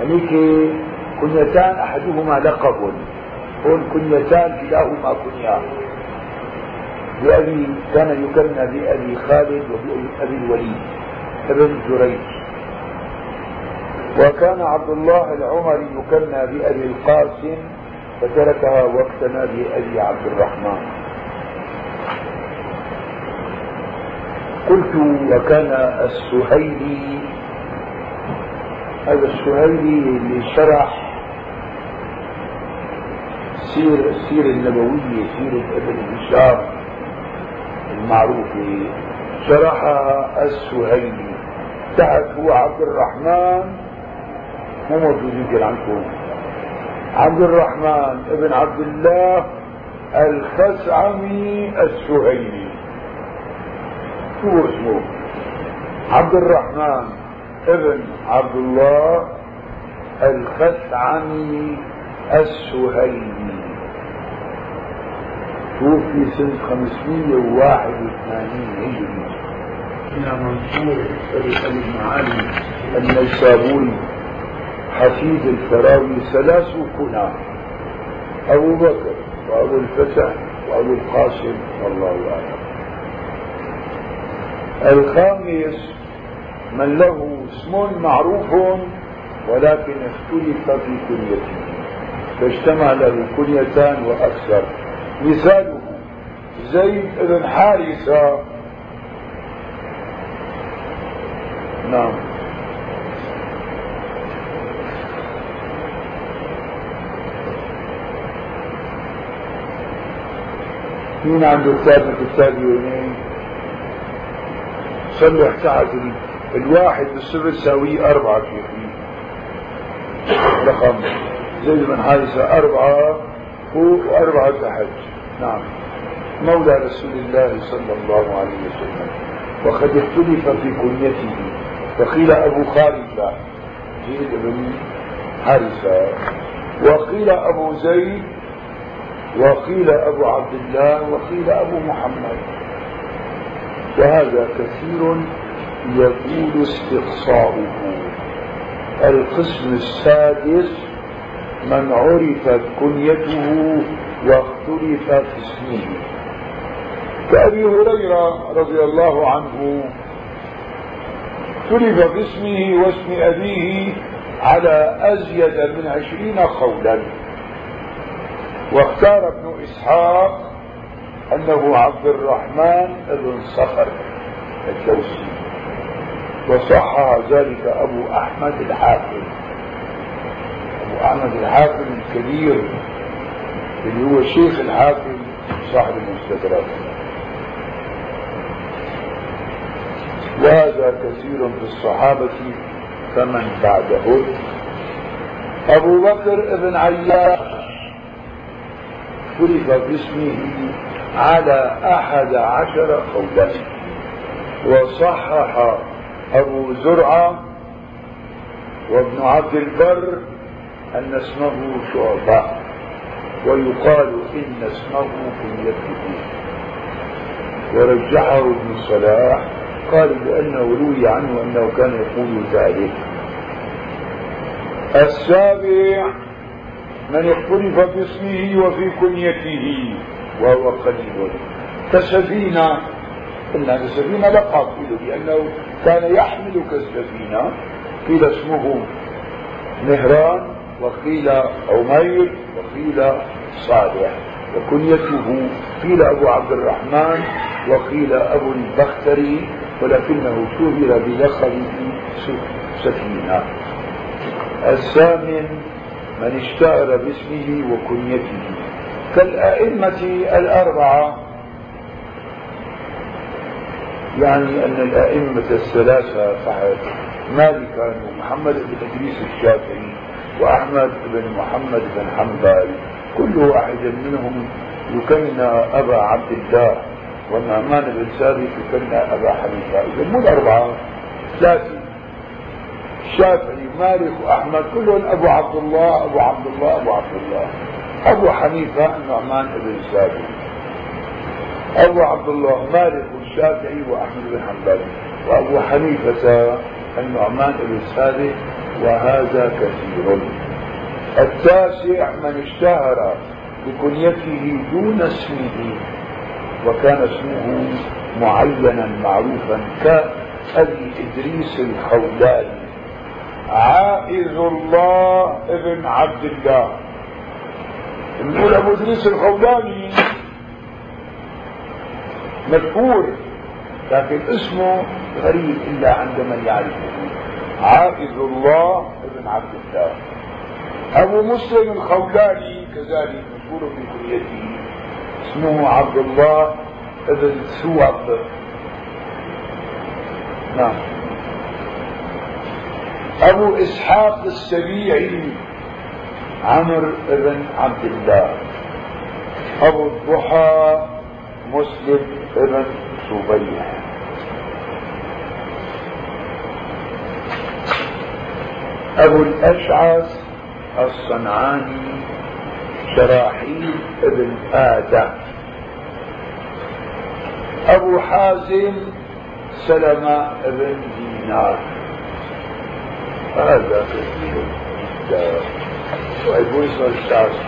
هنيك كنيتان أحدهما لقب. هون كنيتان كلاهما كنيا. بأبي كان يكنى بأبي خالد وبأبي الوليد. ابن جريج. وكان عبد الله العمري يكنى بأبي القاسم فتركها واقتنى بأبي عبد الرحمن. قلت وكان السهيلي هذا السهيلي اللي شرح سير السيرة النبوية سيرة ابن هشام المعروفة شرحها السهيلي. تحت هو عبد الرحمن مو موجود يمكن عندكم عبد الرحمن ابن عبد الله الخسعمي السهيلي. شو اسمه؟ عبد الرحمن ابن عبد الله الخثعمي السهيلي. توفي سنة 581 هجري. إلى منصور ابن المعالي النيسابوري. حفيد الفراوي ثلاث كنى أبو بكر وأبو الفتح وأبو القاسم والله أعلم. الخامس من له اسم معروف ولكن اختلف في كنيته. فاجتمع له كنيتان وأكثر. مثاله زيد بن حارثة. نعم. مين عنده الثابت الثاني صلوا تحت الواحد بالصفر تساويه أربعة كيف رقم زيد بن حارثة أربعة فوق وأربعة تحت نعم. مولى رسول الله صلى الله عليه وسلم. وقد اختلف في كنيته. فقيل أبو خالد زيد بن حارثة. وقيل أبو زيد وقيل أبو عبد الله وقيل أبو محمد. وهذا كثير يقول استقصاؤه. القسم السادس من عرفت كنيته واختلف اسمه. كأبي هريرة رضي الله عنه اختلف في اسمه واسم أبيه على أزيد من عشرين قولا واختار ابن إسحاق أنه عبد الرحمن بن صخر الدوسي وصحح ذلك أبو أحمد الحافظ أبو أحمد الحافظ الكبير اللي هو شيخ الحافظ صاحب المستدرك. وهذا كثير في الصحابة فمن بعده. أبو بكر بن عياش عرف باسمه على أحد عشر قولا. وصحح أبو زرعة وابن عبد البر أن اسمه شعبة ويقال إن اسمه كنيته ورجحه ابن صلاح قال بأنه روي عنه أنه كان يقول ذلك. السابع من اختلف باسمه وفي كنيته وهو قليل كسفينة قلنا السفينة لقب لأنه كان يحمل كالسفينة. قيل اسمه مهران وقيل عمير وقيل صالح. وكنيته قيل أبو عبد الرحمن وقيل أبو البختري ولكنه شهر بلقبه سفينة. الثامن من اشتهر باسمه وكنيته. كالأئمة الأربعة يعني أن الأئمة الثلاثة فحد مالك ومحمد بن إدريس الشافعي وأحمد بن محمد بن حنبل كل واحد منهم يكنى أبا عبد الله والنعمان بن ثابت يكنى أبا حنيفة. إذا مو الأربعة ثلاثة. الشافعي مالك وأحمد كلهم أبو عبد الله أبو عبد الله أبو عبد الله. أبو حنيفة النعمان بن ثابت. أبو عبد الله مالك والشافعي وأحمد بن حنبل. وأبو حنيفة النعمان بن ثابت وهذا كثير. التاسع من اشتهر بكنيته دون اسمه وكان اسمه معينا معروفا كأبي إدريس الخولاني. عائذ الله ابن عبد الله. نقول أبو إدريس الخولاني مذكور لكن اسمه غريب إلا عند من يعرفه. عائذ الله ابن عبد الله. أبو مسلم الخولاني كذلك مشهور في كنيته اسمه عبد الله ابن سوط نعم. أبو إسحاق السبيعي عمرو بن عبد الله أبو الضحى مسلم بن صبيح. أبو الأشعث الصنعاني شراحيل بن آدم. أبو حازم سلمة بن دينار. هذا. كثير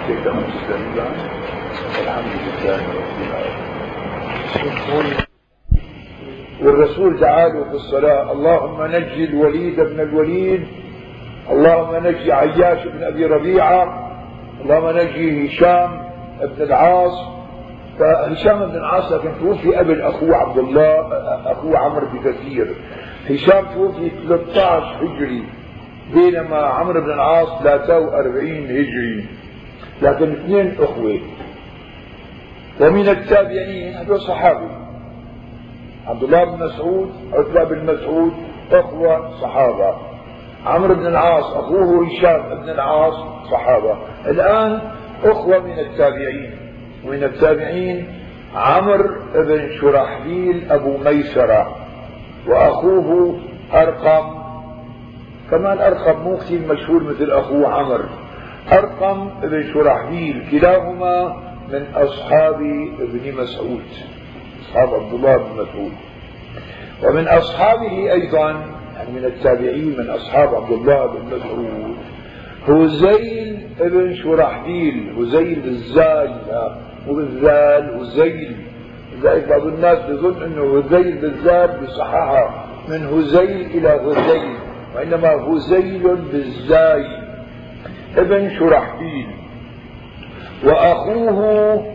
كده مسلم الحمد لله رب العالمين. والرسول دعاله في الصلاة اللهم نجي الوليد بن الوليد اللهم نجي عياش بن أبي ربيعة اللهم نجي هشام بن العاص. فهشام بن العاص لكن توفي قبل أخوه عبد الله أخوه عمرو بكثير. هشام توفي 13 هجري. بينما عمرو بن العاص 43 هجري. لكن اثنين أخوة. ومن التابعين هذول صحابي. عبد الله بن مسعود عتبة بن مسعود أخوة صحابة. عمرو بن العاص أخوه هشام بن العاص صحابة. الآن أخوة من التابعين. ومن التابعين عمرو بن شرحبيل أبو ميسرة. وأخوه أرقم كمان أرقم مو كثير مشهور مثل أخوه عمرو أرقم بن شرحبيل كلاهما من أصحاب ابن مسعود. أصحاب عبد الله بن مسعود. ومن أصحابه أيضا يعني من التابعين من أصحاب عبد الله بن مسعود هزيل ابن شرحبيل هزيل بالزاي مو بالذال هزيل. لذلك بعض الناس بظن إنه هزيل بالذال بصححها من هزيل إلى هزيل. وإنما هزيل بالزاي ابن شرحبيل. وأخوه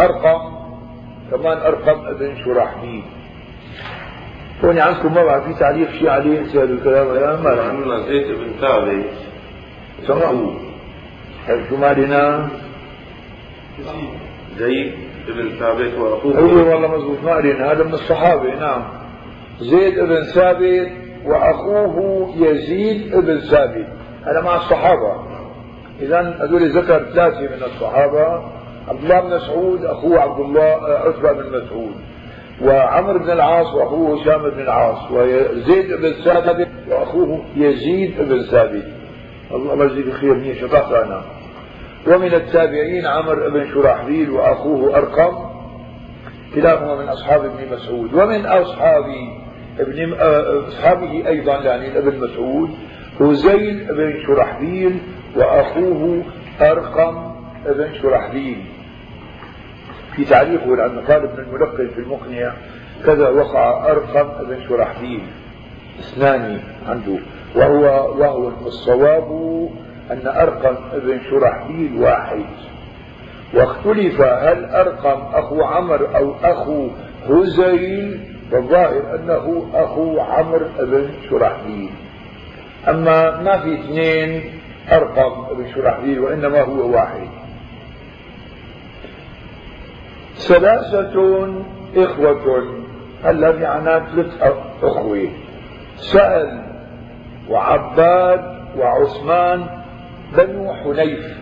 أرقم كمان أرقم ابن شرحبيل. هون عندكم ما بعد في تعليق شيء عليه؟ هذا الكلام يا ما عندنا زيد بن ثابت. سمعوا. شو مالنا زيد بن ثابت وأخوه. أيوه والله مزبوط ما هذا من الصحابة نعم. زيد بن ثابت وأخوه يزيد بن ثابت. هذا مع الصحابة. اذا هذول ذكر ثلاثة من الصحابة. عبد الله بن مسعود أخوه عبد الله عتبة بن مسعود. وعمرو بن العاص وأخوه هشام بن العاص. وزيد بن ثابت وأخوه يزيد بن ثابت. الله يجزيك خير مني شطحت أنا. ومن التابعين عمرو بن شراحبيل وأخوه أرقم. كلاهما من أصحاب ابن مسعود. ومن أصحاب ابن اصحابه أيضا يعني ابن مسعود هزيل بن شرحبيل وأخوه أرقم بن شرحبيل. في تعليقه لأن قال ابن الملقن في المقنع كذا وقع أرقم بن شرحبيل. اثنان عنده. وهو وهو الصواب أن أرقم بن شرحبيل واحد. واختلف هل أرقم أخو عمر أو أخو هزيل والظاهر أنه أخو عمرو بن شرحبيل أما ما في اثنين أرقم بن شرحبيل وإنما هو واحد. ثلاثة إخوة هلا يعني ثلاث أخوة. سأل وعباد وعثمان بنو حنيف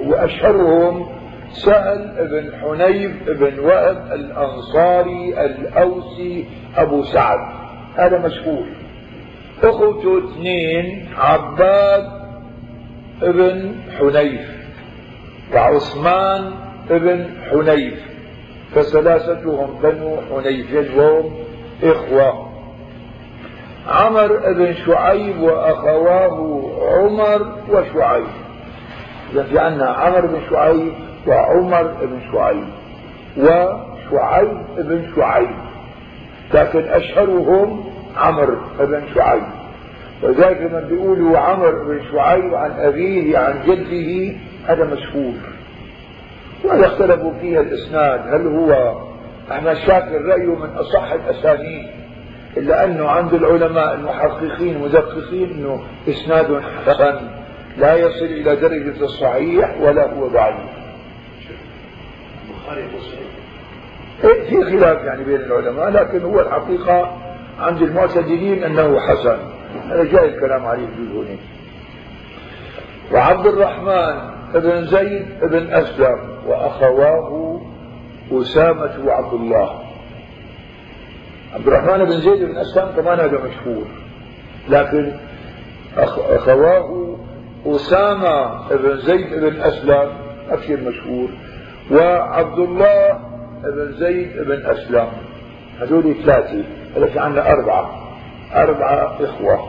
وأشهرهم سهل بن حنيف بن وهب الأنصاري الأوسي أبو سعد. هذا مشهور. أخوته اثنين عباد ابن حنيف وعثمان ابن حنيف فثلاثتهم بنو حنيف وهم إخوة. عمر بن شعيب وأخواه عمر وشعيب. إذا في عندنا عمر بن شعيب وعمر بن شعيب وشعيب بن شعيب لكن أشهرهم عمر بن شعيب. ولذلك لما بيقولوا عمر بن شعيب عن أبيه عن جده هذا مشهور. ولا اختلفوا فيها الإسناد هل هو أحمد شاكر رأيه من أصح الأسانيد إلا أنه عند العلماء المحققين المدققين أنه إسناد حسن لا يصل إلى درجة الصحيح ولا هو ضعيف. في خلاف يعني بين العلماء لكن هو الحقيقة عند المعتدلين أنه حسن. هذا جاي الكلام عليه في هنا وعبد الرحمن بن زيد بن أسلم وأخواه أسامة وعبد الله. عبد الرحمن بن زيد بن أسلم كمان هذا مشهور. لكن أخواه أسامة بن زيد بن أسلم أكثر مشهور وعبد الله بن زيد بن أسلم. هذول ثلاثة. هذا عندنا أربعة. أربعة إخوة.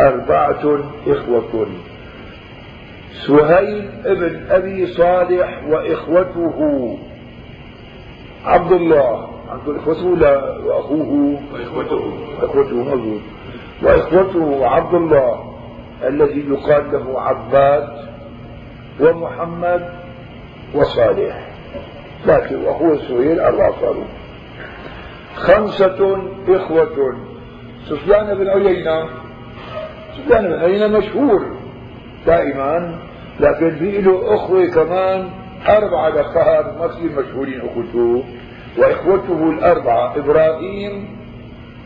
أربعة إخوة. سهيل ابن أبي صالح وإخوته. عبد الله. عبد إخوته وأخوه. وإخوته. إخوته مظبوط وإخوته عبد الله الذي يقال له عباد ومحمد وصالح. لكن وأخوه سهيل أربعة صاروا خمسة إخوة. سفيان بن عيينة. سفيان بن عيينة مشهور دائما لكن في له أخوة كمان أربعة ذكار ما كثير مشهورين أخوته وإخوته الأربعة إبراهيم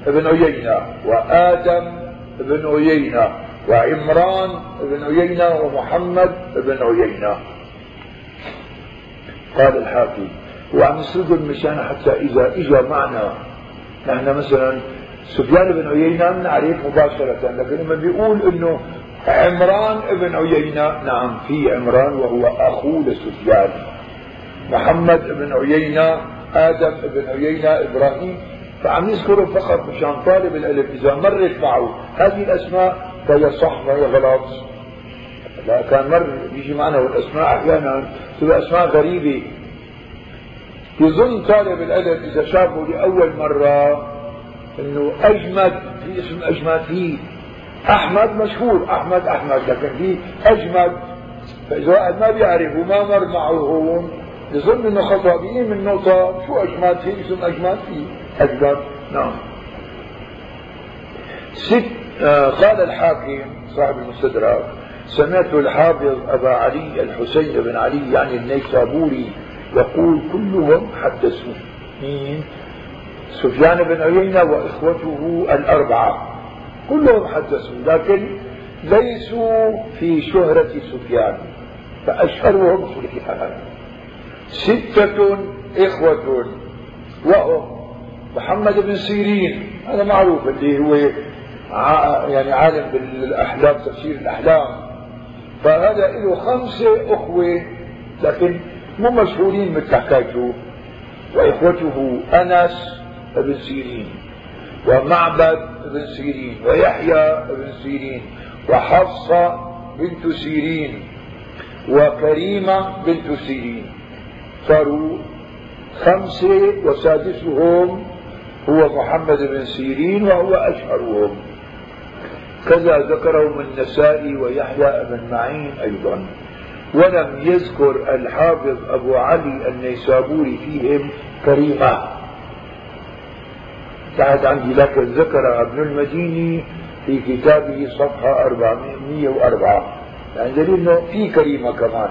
بن عيينة وآدم بن عيينة وعمران بن عيينة ومحمد بن عيينة. قال الحاكم وعن السجن مشان حتى إذا إجا معنا. نحن مثلا سفيان بن عيينة بنعرف مباشرة لكن لما بيقول إنه عمران بن عيينة. نعم في عمران وهو أخو لسفيان. محمد بن عيينة آدم بن عيينة إبراهيم. فعم يذكره فقط مشان طالب العلم إذا مرت معه هذه الأسماء فهي صح وهي غلط. لا كان مر بيجي معنا والأسماء أحيانا تبقى أسماء غريبة. يظن طالب العلم إذا شافه لأول مرة إنه أجمد في اسم أجمد فيه أحمد مشهور أحمد أحمد لكن في أجمد. فإذا واحد ما بيعرف وما مر معه هون يظن إنه خطأ. بيه من نقطة شو أجمد؟ في اسم أجمد في أجمد. نعم. ست آه قال الحاكم صاحب المستدرك سمعت الحافظ أبا علي الحسين بن علي يعني النيسابوري يقول كلهم حدثوا مين؟ سفيان بن عيينة وإخوته الأربعة. كلهم حدثوا لكن ليسوا في شهرة سفيان. فأشهرهم سفيان ستة إخوة وهم محمد بن سيرين. هذا معروف اللي هو يعني عالم بالأحلام تفسير الأحلام. فهذا له خمسة أخوة لكن مو مشهورين مثل حكايته وإخوته أنس بن سيرين ومعبد بن سيرين ويحيى بن سيرين وحفصة بنت سيرين وكريمة بنت سيرين. صاروا خمسة وسادسهم هو محمد بن سيرين وهو أشهرهم. كذا ذكرهم النسائي ويحيى بن معين أيضا. ولم يذكر الحافظ أبو علي النيسابوري فيهم كريمة بعد عندي لكن ذكر ابن المديني في كتابه صفحة 404 يعني دليل إنه في كريمة كمان.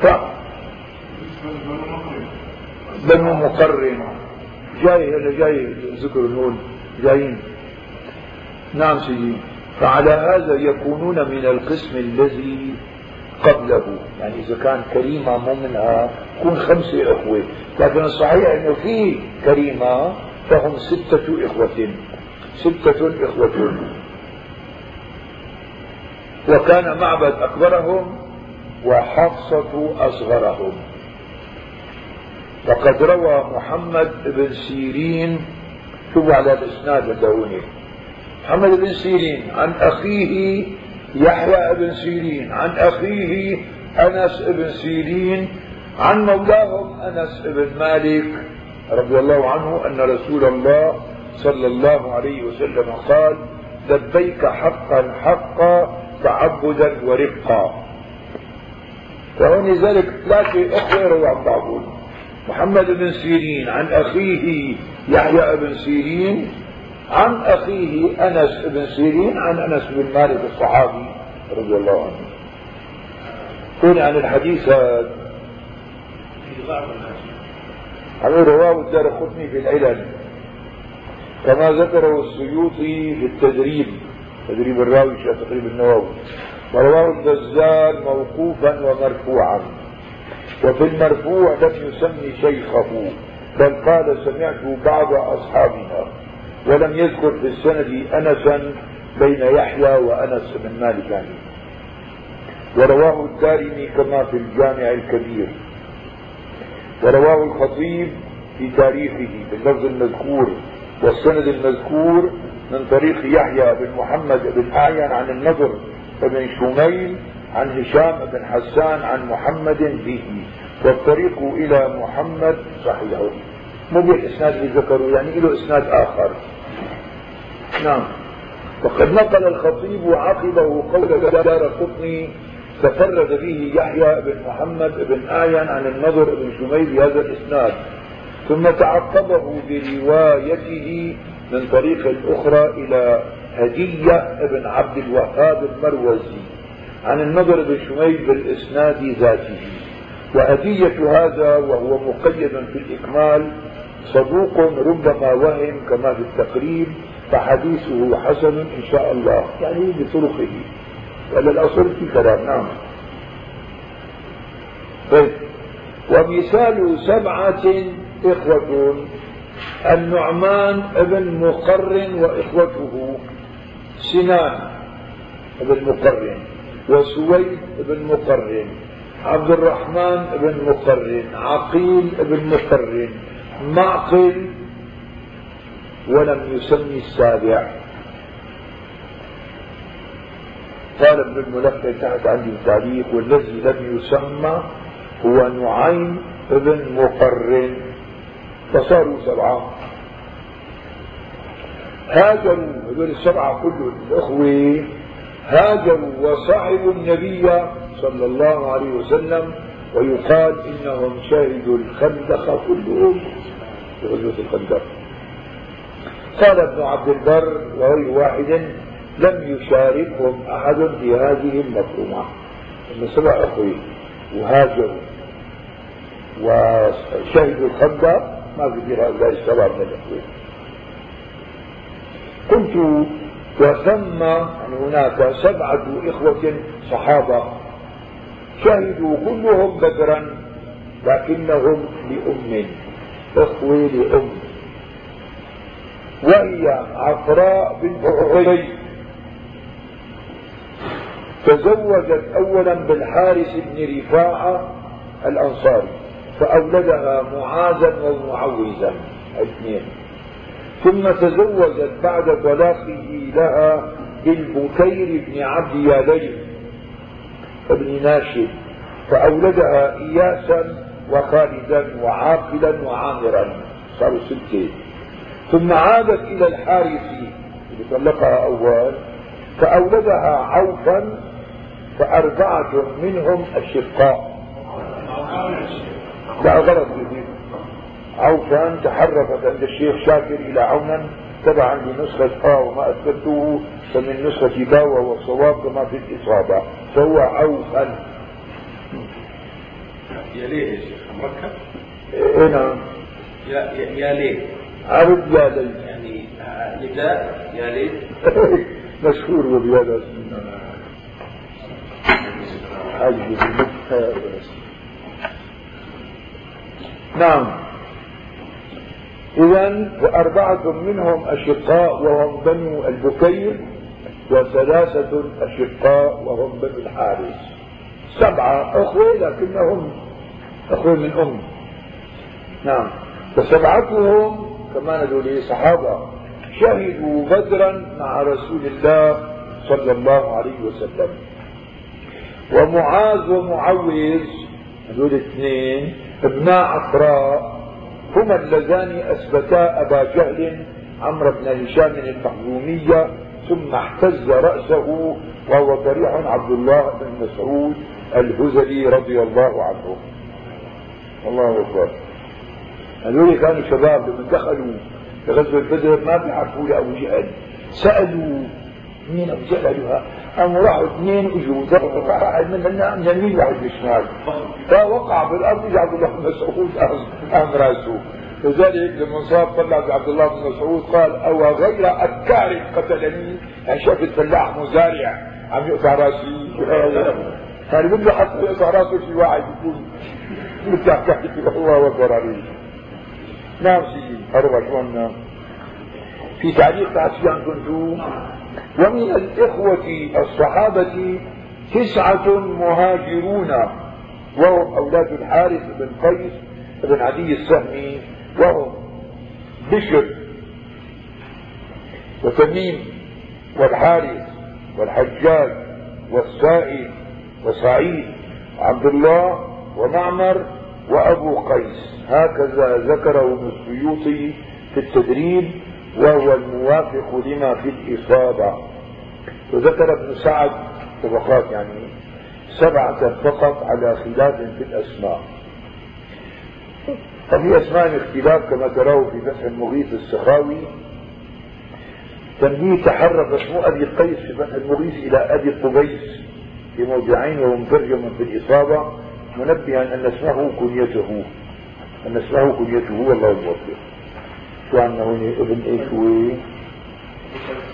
ف بنو مقرن. جاي هذا جاي ذكر هون جايين. نعم سيدي. فعلى هذا يكونون من القسم الذي قبله. يعني إذا كان كريمة مو منها يكون خمسة إخوة. لكن الصحيح أنه في كريمة فهم ستة إخوة. ستة إخوة. وكان معبد أكبرهم وحفصة أصغرهم. وقد روى محمد بن سيرين شوفوا على الإسناد الدوني. محمد بن سيرين عن أخيه يحيى بن سيرين عن أخيه أنس بن سيرين عن مولاهم أنس بن مالك رضي الله عنه أن رسول الله صلى الله عليه وسلم قال لبيك حقا حقا تعبدا ورفقا. ذلك ثلاثة أخوة روى عن بعضهم محمد بن سيرين عن أخيه يحيى بن سيرين عن أخيه أنس بن سيرين عن أنس بن مالك الصحابي رضي الله عنه. كون عن الحديث هذا رواه الدار قطني في العلل. كما ذكره السيوطي في التدريب تدريب الراوي في تقريب النووي. ورواه البزار موقوفا ومرفوعا. وفي المرفوع لم يسمي شيخه بل قال سمعت بعض أصحابنا. ولم يذكر في السند أنسا بين يحيى وأنس بن مالك. يعني ورواه الدارمي كما في الجامع الكبير. ورواه الخطيب في تاريخه باللفظ المذكور والسند المذكور من طريق يحيى بن محمد بن أعين عن النضر بن شميل عن هشام بن حسان عن محمد به. والطريق إلى محمد صحيح مو بالإسناد اللي ذكروا يعني له إسناد آخر. نعم. وقد نقل الخطيب عقبه قول دار قطني تفرد به يحيى بن محمد بن آين عن النضر بن شميل بهذا الإسناد. ثم تعقبه بروايته من طريق أخرى إلى هدية بن عبد الوهاب المروزي عن النضر بن شميل بالإسناد ذاته. وهدية هذا وهو مقيد في الإكمال صدوق ربما وهم كما في التقريب فحديثه حسن إن شاء الله يعني بطرقه. ولا الأصل في كلام نعم. طيب. ومثال سبعة إخوة النعمان ابن مقرن وإخوته سنان ابن مقرن وسويد بن مقرن عبد الرحمن بن مقرن عقيل بن مقرن معقل ولم يسمي السابع. قال ابن الملقي تحت عندي التعليق والذي لم يسمى هو نعيم بن مقرن فصاروا سبعة. هاجروا هذول السبعة كلهم الأخوة هاجروا وصحبوا النبي صلى الله عليه وسلم ويقال إنهم شهدوا الخندق كلهم. غزوة الخندق قال ابن عبد البر وغير واحد لم يشاركهم أحد في هذه المكرمة هم سبع أخوة وهاجروا وشهدوا الخندق ما غير هؤلاء السبع من الأخوة. قلت وثم يعني هناك سبعة إخوة صحابة شهدوا كلهم بدرا لكنهم لأم. إخوة لأم وهي عفراء بنت عبيد. تزوجت أولا بالحارث بن رفاعة الأنصاري فأولدها معاذا ومعوذا اثنين. ثم تزوجت بعد طلاقه لها بالبكير بن عبد يالين بن ناشد. فأولدها إياسا وخالدا وعاقلا وعامرا. صاروا ستة. ثم عادت إلى الحارث اللي طلقها أول فأولدها عوفا فأربعة منهم الشقاء. لا غلط. عوفا تحرفت عند الشيخ شاكر إلى عونا تبع عندي نسخة آ وما أثبته فمن نسخة با وهو الصواب كما في الإصابة. فهو عوفا. يا ليه يا شيخ مركب؟ إيه نعم يا يا يا ليه؟ عرض يا ليت يعني آه، نداء يا ليه؟ <laughs> مشهور وبهذا هذه نعم إذا وأربعة منهم أشقاء وهم بنو البكير وثلاثة أشقاء وهم بنو الحارث سبعة أخوة لكنهم أخوة من أم نعم. وسبعتهم كمان هذول صحابة شهدوا بدرا مع رسول الله صلى الله عليه وسلم. ومعاذ ومعوذ هذول اثنين ابناء عفراء هما اللذان أثبتا أبا جهل عمرو بن هشام المخزومية ثم احتز رأسه وهو ضريح عبد الله بن مسعود الهزلي رضي الله عنه. الله أكبر. هذول كانوا شباب لما دخلوا لغزوة بدر ما بيعرفوا لأبو جهل. سألوا مين أبو جهل قاموا راحوا اثنين اجوا واحد من من اليمين واحد بالشمال فوقع بالارض اجى عبد الله بن مسعود. قام رأسه. لذلك لما صاب طلع عبد الله بن مسعود قال أو غير اكار قتلني؟ يعني شاف الفلاح مزارع. عم يقطع راسي يعني بده حتى يقطع رأسه في واحد يكون الله اكبر عليه نعم. سيدي أربع شو في تعليق تعسيان كنتم ومن الإخوة الصحابة تسعة مهاجرون وهم أولاد الحارث بن قيس بن عدي السهمي وهم بشر وتميم والحارث والحجاج والسائب وسعيد عبد الله ومعمر وأبو قيس. هكذا ذكره ابن السيوطي في التدريب وهو الموافق لما في الإصابة. وذكر ابن سعد طبقات يعني سبعة فقط على خلاف في الأسماء. ففي أسماء اختلاف كما تراه في فتح المغيث السخاوي تنبيه تحرك اسم أبي قيس في فتح المغيث إلى أبي قبيس في موضعين وهو مترجم في الإصابة. منبها أن اسمه كنيته أن اسمه كنيته والله الموفق شو عندنا هون ابن إيش هو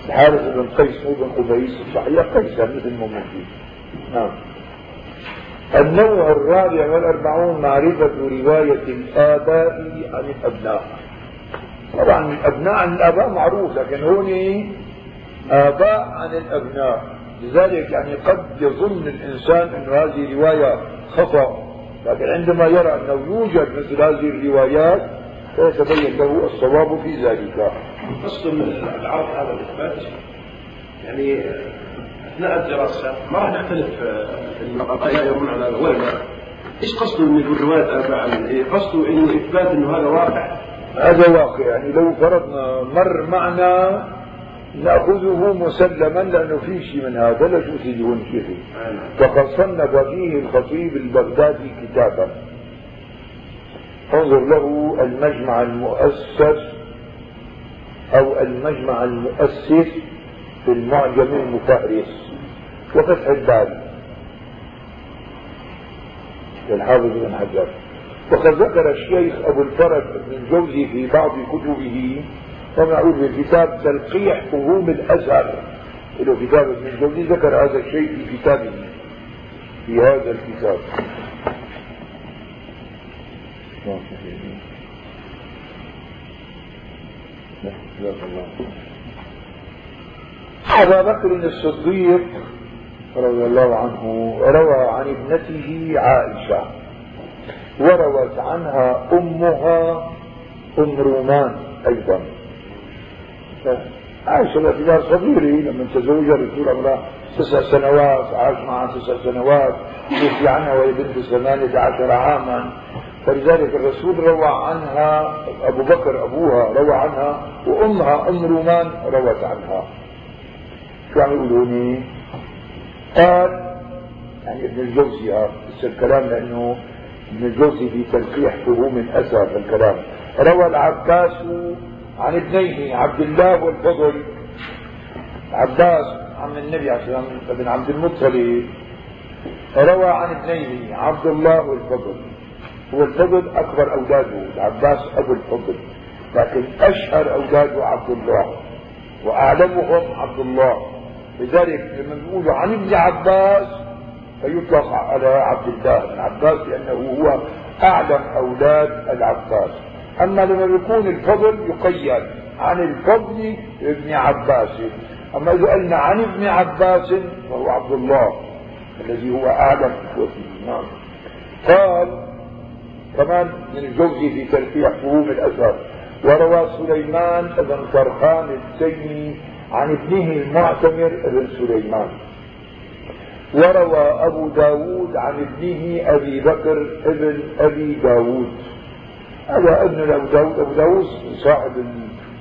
الحارث بن قيس مو بن قبيس صحيح قيس مثل ما نعم. النوع الرابع والأربعون معرفة رواية الآباء عن الأبناء. طبعا الأبناء عن الآباء معروف لكن هون آباء عن الأبناء. لذلك يعني قد يظن الإنسان أن هذه رواية خطأ لكن عندما يرى أنه يوجد مثل هذه الروايات فيتبين له الصواب في ذلك. قصد العرض هذا الإثبات يعني أثناء الدراسة ما راح نختلف في القضايا يرون على هذا. ولا إيش قصده انه يقول رواية آباء عن قصده انه اثبات إنه هذا واقع. هذا واقع يعني لو فرضنا مر معنا نأخذه مسلما لأنه في شيء من هذا لا شو كيفي فقد صنف فيه الخطيب البغدادي كتابا. انظر له المجمع المؤسس أو المجمع المؤسس في المعجم المفهرس. وفتح الباب. للحافظ بن حجر. وقد ذكر الشيخ أبو الفرج بن الجوزي في بعض كتبه ومعروف بالكتاب تلقيح فهوم الأزهر. له كتاب ابن الجوزي ذكر هذا الشيء في كتابه في هذا الكتاب. أبا بكر الصديق رضي الله عنه روى عن ابنته عائشة وروت عنها أمها أم رومان أيضا. عائشة باعتبار صغيرة لما تزوجها الرسول عمرها تسع سنوات عاش معها تسع سنوات توفي عنها وهي بنت ثمانية عشر عاما. فلذلك الرسول روى عنها أبو بكر أبوها روى عنها وأمها أم رومان روت عنها. شو عم يقولوني؟ قال يعني ابن الجوزي آه بس الكلام لأنه ابن الجوزي في تلقيح فهوم أثر في الكلام. روى العباس عن ابنيه عبد الله والفضل عباس عم النبي عليه الصلاه والسلام بن عبد المطلب. روى عن ابنيه عبد الله والفضل. هو الفضل أكبر أولاده العباس أبو الفضل. لكن أشهر أولاده عبد الله وأعلمهم عبد الله. لذلك لما بيقولوا عن ابن عباس فيطلق على عبد الله بن عباس لأنه هو أعلم أولاد العباس. أما لما يكون الفضل يقيد عن الفضل ابن عباس. أما إذا قلنا عن ابن عباس فهو عبد الله الذي هو أعلم إخوته نعم. قال كمان من الجوزي في ترفيع فهوم الأثر وروى سليمان بن فرخان التيمي عن ابنه المعتمر بن سليمان. وروى أبو داود عن ابنه أبي بكر ابن أبي داود. هذا ابن أبو داود أبو داود صاحب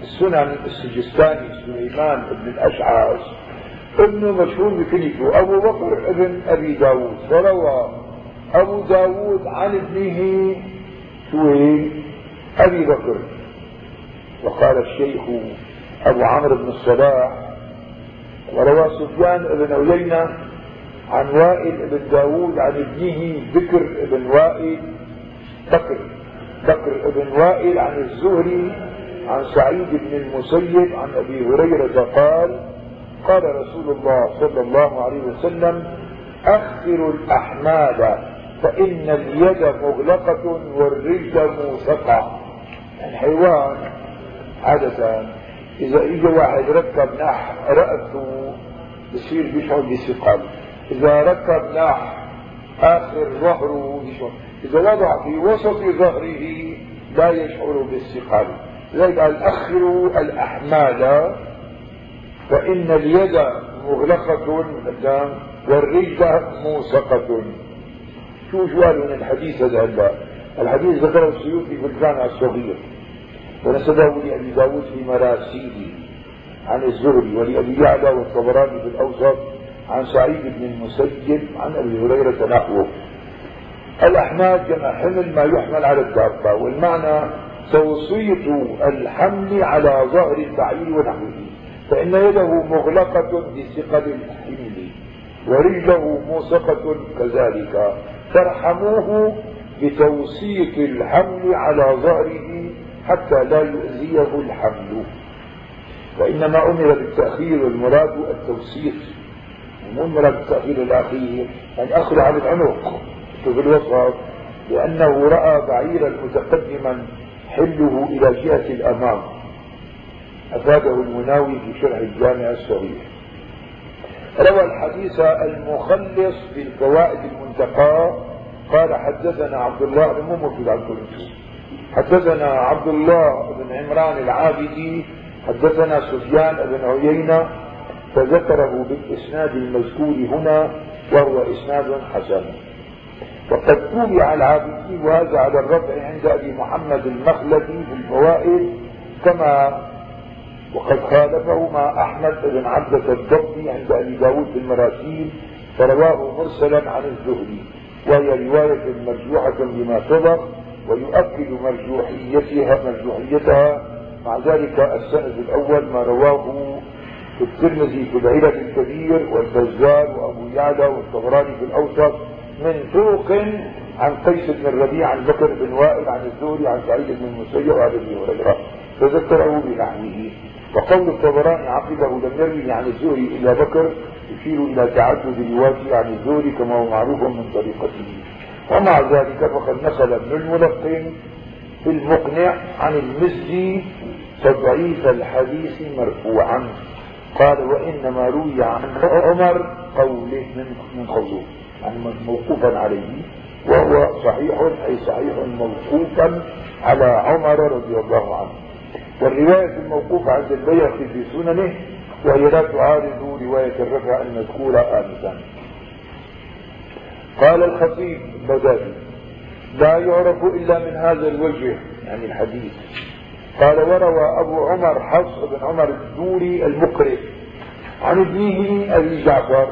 السنن السجستاني سليمان بن الأشعاث. ابنه مشهور بكنيته أبو بكر ابن أبي داود. وروى أبو داود عن ابنه شوي أبي بكر. وقال الشيخ أبو عمرو بن الصلاح. وروى سفيان بن عيينة عن وائل بن داود عن ابنه بكر بن وائل بكر. بكر بن وائل عن الزهري عن سعيد بن المسيب عن أبي هريرة قال قال رسول الله صلى الله عليه وسلم أخر الأحمال فإن اليد مغلقة والرجل موثقة الحيوان عادة إذا إجا واحد ركب نح رأسه بصير بيشعر بثقل إذا ركب نح آخر ظهره بيشعر إذا وضع في وسط ظهره لا يشعر بالثقل لذلك الأخر الأحمال فإن اليد مغلقة والرجل موثقة شو جوال من الحديث هذا؟ هلا الحديث ذكره السيوطي في الجامع الصغير. ونسبه لأبي داود في مراسيله عن الزهري ولأبي يعلى والطبراني في الأوسط عن سعيد بن المسيب عن أبي هريرة نحوه. الأحمال جمع حمل ما يحمل على الدابة والمعنى توصية الحمل على ظهر البعير ونحوه فإن يده مغلقة بثقل الحمل ورجله موثقة كذلك فارحموه بتوسيط الحمل على ظهره حتى لا يؤذيه الحمل. وإنما أمر بالتأخير والمراد التوسيط المراد بالتأخير الأخير أخذ على العنق. في الوسط لأنه رأى بعيرا متقدما حله إلى جهة الأمام. أفاده المناوي في شرح الجامع الصغير. روى الحديث المخلص في الفوائد المنتقاه قال حدثنا عبد الله بن موجود عبد حدثنا عبد الله بن عمران العابدي حدثنا سفيان بن عيينة فذكره بالإسناد المذكور هنا وهو إسناد حسن. وقد تابع العابدي وهذا على الرفع عند أبي محمد المخلدي في الفوائد كما وقد خالفه مع أحمد بن عبدة الضبي عند أبي داود في المراسيل فرواه مرسلا عن الزهري وهي رواية مرجوحة بما سبق ويؤكد مرجوحيتها مرجوحيتها. مع ذلك السند الأول ما رواه في الترمذي في العلل الكبير والبزار وأبو يعلى والطبراني في الأوسط من طرق عن قيس بن الربيع عن بكر بن وائل عن الزهري عن سعيد بن المسيب وعن أبي هريرة. فذكره بنحوه وقول الطبراني عقبه لم يروي عن الزهري إلا بكر يشير إلى تعدد رواته عن الزهري كما هو معروف من طريقته. ومع ذلك فقد نقل ابن الملقن في المقنع عن المزي تضعيف الحديث مرفوعا. قال وإنما روي عن عمر قوله من قوله. موقوفا عليه وهو صحيح أي صحيح موقوفا على عمر رضي الله عنه. والرواية الموقوفة عند البيهقي في سننه وهي لا تعارض رواية الرفع المذكورة آنفا. قال الخطيب البغدادي لا يعرف إلا من هذا الوجه يعني الحديث. قال وروى أبو عمر حفص بن عمر الدوري المقرئ عن ابنه أبي جعفر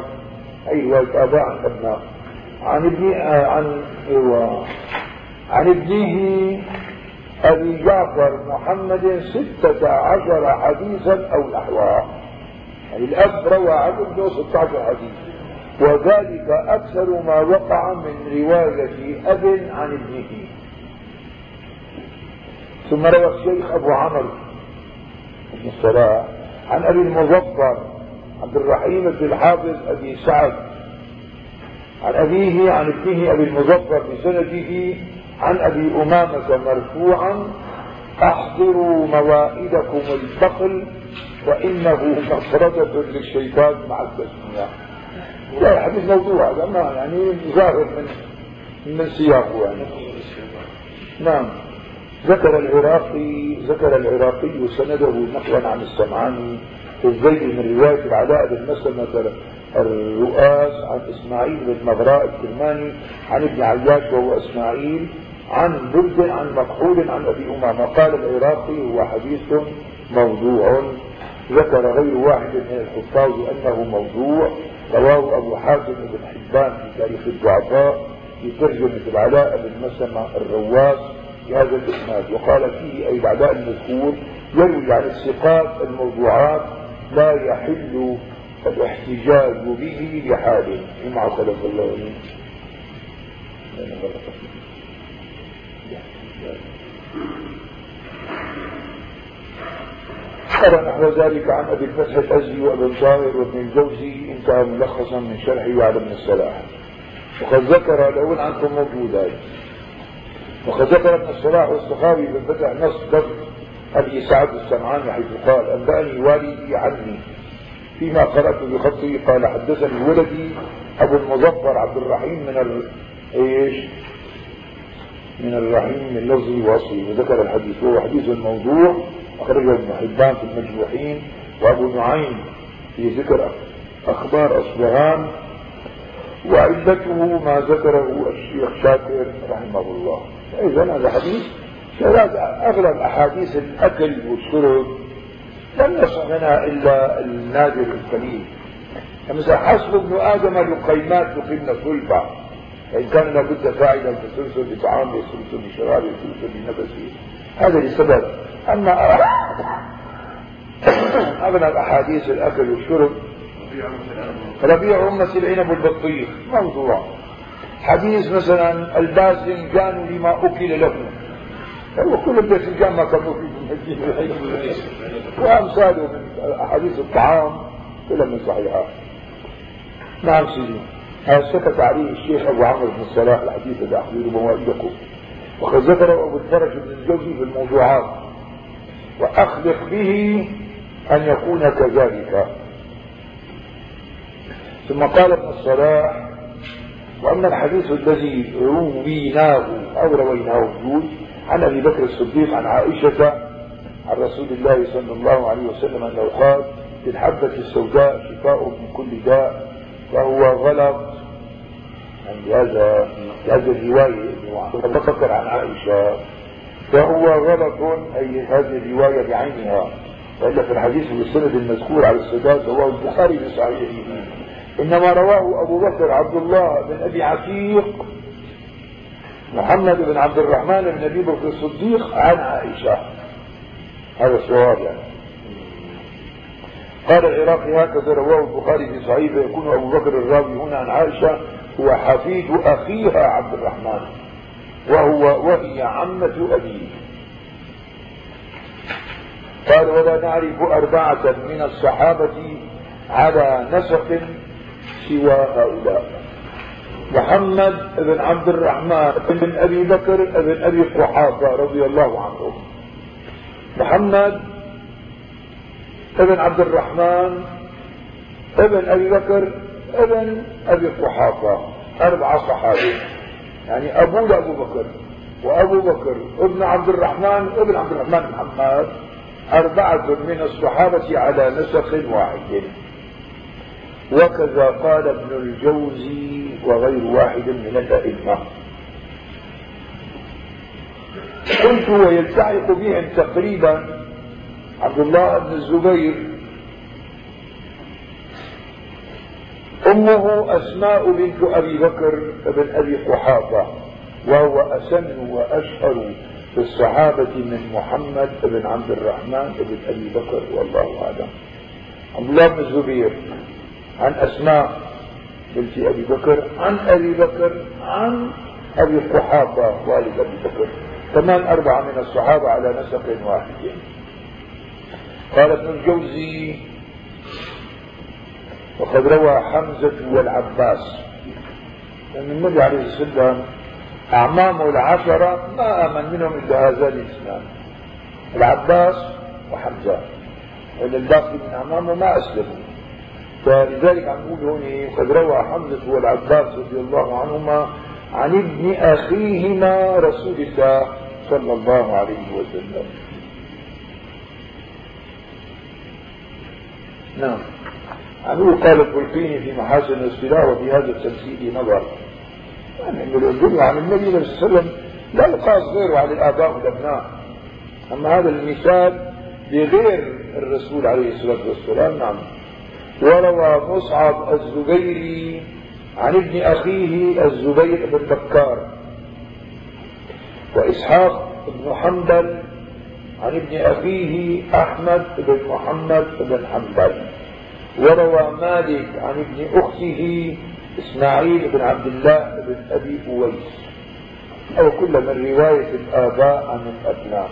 أي رواية آباء عن ابن عن أيوه عن ابنه أبي جعفر محمد ستة عشر حديثا أو نحوها يعني الاب روى عن ابنه 16 حديث. وذلك أكثر ما وقع من رواية أب عن ابنه. ثم روى الشيخ أبو عمرو بن الصلاح عن أبي المظفر عبد الرحيم بن الحافظ أبي سعد عن أبيه عن ابنه أبي المظفر بسنده عن أبي أمامة مرفوعا أحضروا موائدكم البخل وإنه مفردة للشيطان مع التسمية. لا الحديث موضوع هذا ما يعني ظاهر من من سياقه يعني. نعم. ذكر العراقي ذكر العراقي سنده نقلا عن السمعاني. في الزيد من رواية العلاء بن مسلمة الرؤاس عن إسماعيل بن مغراء الكرماني عن ابن عياش وهو إسماعيل عن برد عن مكحول عن أبي أمامة. قال العراقي هو حديث موضوع. ذكر غير واحد من الحفاظ أنه موضوع. رواه أبو حاتم بن حبان في تاريخ الضعفاء في ترجمة العلاء بن مسلمة الرواس بهذا الإسناد. وقال فيه أي العلاء المذكور يروي عن الثقات الموضوعات لا يحل الاحتجاج به لحاله مع خلف الله قال نحو ذلك عن أبي الفتح الازدي وابن طاهر وابن الجوزي انتهى ملخصا من شرحه على ابن الصلاح. وقد ذكر لو عنكم موجودات. وقد ذكر ابن الصلاح والسخاوي بن فتح نص ضبط. أبي سعد السمعاني حيث قال أنبأني والدي عني فيما قرأت بخطه قال حدثني ولدي أبو المظفر عبد الرحيم من ال... إيش؟ من الرحيم من لفظ الوصي. وذكر الحديث وهو حديث موضوع أخرجه ابن حبان في المجروحين وأبو نعيم في ذكر أخبار أصبهان. وعلته ما ذكره الشيخ شاكر رحمه الله. إذا هذا حديث أغلب أحاديث الأكل والشرب لم يصح منها إلا النادر القليل فمثلا حسب ابن آدم لقيمات لقمن صلبة فإن كان لابد فاعلا فسلسل لطعام يسلسل لشراب يسلسل لنفسه هذا لسبب. أما <coughs> أغلب أحاديث الأكل والشرب ربيع أمة العنب والبطيخ موضوع حديث مثلا الباسم كانوا لما أكل له. هو كل الباذنجان ما كانوا فيه وأمثاله من أحاديث الطعام كلها من صحيحات نعم سيدي. سكت عليه الشيخ أبو عمرو بن الصلاح الحديث الذي أخبر موائدكم وقد ذكره أبو الفرج بن الجوزي في الموضوعات. وأخلق به أن يكون كذلك. ثم قال ابن الصلاح وأما الحديث الذي رويناه أو رويناه الجود عن أبي بكر الصديق عن عائشة عن رسول الله صلى الله عليه وسلم أنه قال الحبة السوداء شفاء من كل داء فهو غلط. عند هذا هذه الرواية تذكر عن عائشة. فهو غلط أي هذه الرواية بعينها. وإلا في الحديث بالسند المذكور على السداد رواه البخاري في صحيحه. إنما رواه أبو بكر عبد الله بن أبي عتيق محمد بن عبد الرحمن بن أبي بكر الصديق عن عائشة. هذا الصواب يعني. قال العراقي هكذا رواه البخاري في صحيح فيكون أبو بكر الراوي هنا عن عائشة هو حفيد أخيها عبد الرحمن وهو وهي عمة أبيه. قال ولا نعرف أربعة من الصحابة على نسق سوى هؤلاء. محمد بن عبد الرحمن بن أبي بكر بن أبي قحافة رضي الله عنه. محمد ابن عبد الرحمن ابن أبي بكر ابن أبي قحافة أربعة صحابة يعني أبوه لأبو بكر وأبو بكر ابن عبد الرحمن ابن عبد الرحمن محمد أربعة من الصحابة على نسق واحد. وكذا قال ابن الجوزي وغير واحد من الأئمة. قلت ويلتحق بهم تقريبا عبد الله بن الزبير. أمه أسماء بنت أبي بكر بن أبي قحافة وهو أسن وأشهر في الصحابة من محمد بن عبد الرحمن بن أبي بكر والله أعلم. عبد الله بن الزبير عن أسماء بنت أبي بكر عن أبي بكر عن أبي قحافة والد أبي بكر. كمان أربعة من الصحابة على نسق واحد. قال ابن الجوزي وقد روى حمزة والعباس. لأن النبي عليه الصلاة والسلام أعمامه العشرة ما آمن منهم إلا هذان الإسلام. العباس وحمزة. الباقي من أعمامه ما أسلموا. فلذلك عم نقول هون قد روى حمزة والعباس رضي الله عنهما عن ابن أخيهما رسول الله صلى الله عليه وسلم. نعم. عنه قال البلقيني في محاسن الاصطلاح وفي هذا التمثيل نظر. يعني الدنيا عن النبي صلى الله عليه وسلم لا يقاس غيره على الآباء والأبناء. أما هذا المثال بغير الرسول عليه الصلاة والسلام نعم. وروى مصعب الزبيري عن ابن أخيه الزبير بن بكار. وإسحاق بن حنبل عن ابن أخيه أحمد بن محمد بن حنبل. وروى مالك عن ابن أخته إسماعيل بن عبد الله بن أبي أويس. أو كل من رواية الآباء عن الأبناء.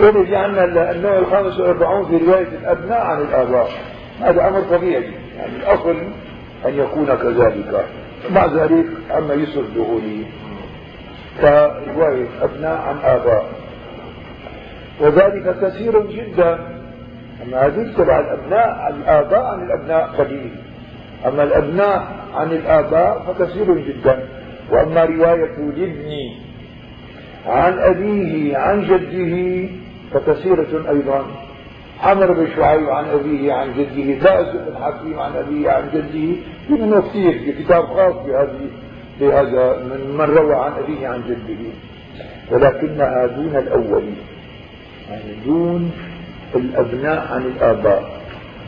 ونجي عندنا النوع الخامس والأربعون في رواية الأبناء عن الآباء. هذا أمر طبيعي. يعني الأصل أن يكون كذلك. مع ذلك عما يصل دخوله كرواية أبناء عن آباء. وذلك كثير جدا. أما هذه تبع الأبناء الآباء عن الأبناء قليل. أما الأبناء عن الآباء فكثير جدا. وأما رواية الابن عن أبيه عن جده فكثيرة أيضا. عمر بن شعيب عن أبيه عن جده باز بن حكيم عن أبيه عن جده. منه كثير في كتاب خاص بهذه بهذا من من روى عن أبيه عن جده. ولكنها دون الأولين يعني دون الأبناء عن الآباء.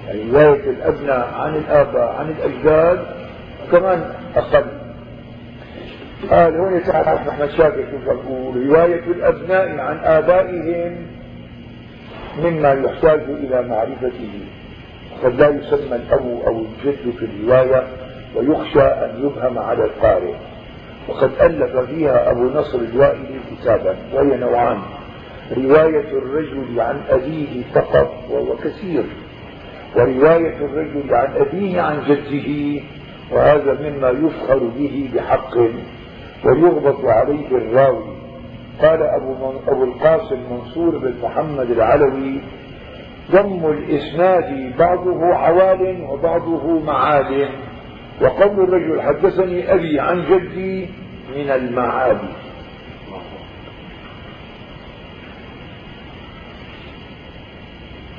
يعني رواية الأبناء عن الآباء عن الأجداد كمان أقل. قال هون تعرف أحمد شاكر شوف يقول رواية الأبناء عن آبائهم مما يحتاج إلى معرفته. قد لا يسمى الأب أو الجد في الرواية ويخشى أن يبهم على القارئ. وقد ألف فيها أبو نصر الوائلي كتابا وهي نوعان. رواية الرجل عن أبيه فقط وهو كثير. ورواية الرجل عن أبيه عن جده وهذا مما يفخر به بحق. ويغبط عليه الراوي. قال أبو, أبو القاسم منصور بن محمد العلوي ضم الإسناد بعضه عوال وبعضه معاد. وقول الرجل حدثني أبي عن جدي من المعاد.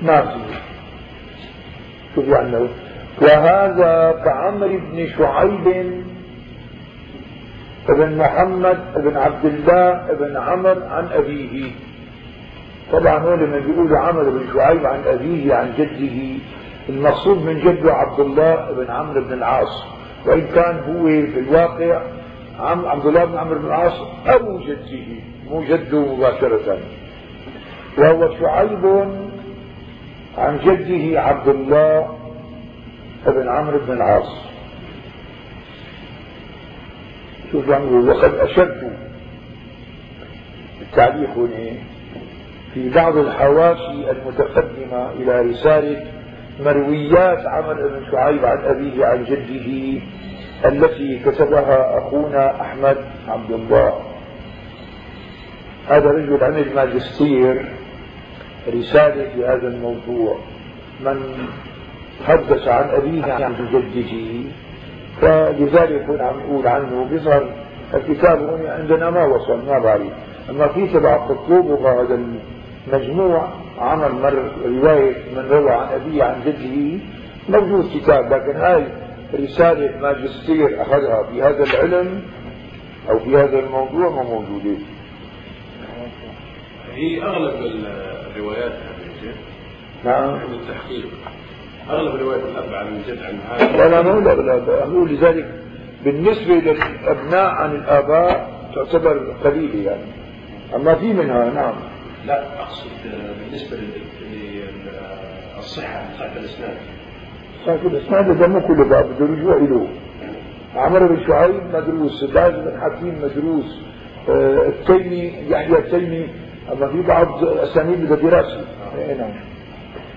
ما في؟ شوف يعني وهذا كعمر بن شعيب ابن محمد ابن عبد الله ابن عمر عن أبيه. طبعا هو لما بيقولوا عمر بن شعيب عن أبيه عن جده المقصود من جده عبد الله بن عمرو بن العاص. وإن كان هو في الواقع عم عبد الله بن عمرو بن العاص أبو جده مو جده مباشرة. وهو شعيب عن جده عبد الله بن عمرو بن العاص. شوف يعني وقد أشرت التعليق هنا في بعض الحواشي المتقدمة إلى رسالة مرويات عمر بن شعيب عن أبيه عن جده التي كتبها أخونا أحمد عبد الله. هذا رجل عمل ماجستير رسالة في هذا الموضوع. من حدث عن أبيه عن جده فلذلك نقول عنه بيظهر الكتاب هون عندنا ما وصل ما بعرف. أما في تبع قطوب وهذا المجموع عمل مر رواية من روى عن أبيه عن جده موجود كتاب لكن هاي رسالة ماجستير أخذها في هذا العلم أو في هذا الموضوع ما موجودة. هي أغلب الروايات نعم. عند التحقيق. أغلب روايه الاب عن الجد عن هذا لا لا مو أقول لذلك بالنسبة للأبناء عن الآباء تعتبر قليله يعني. أما في منها نعم. لا أقصد بالنسبة للصحة صحه الإسناد. صحة الإسناد هذا مو كله باب بده رجوع له. عمر بن شعيب مدروس باز بن حكيم مدروس آه، التيمي يحيى التيمي. أما في بعض أسانيد بدها دراسه نعم.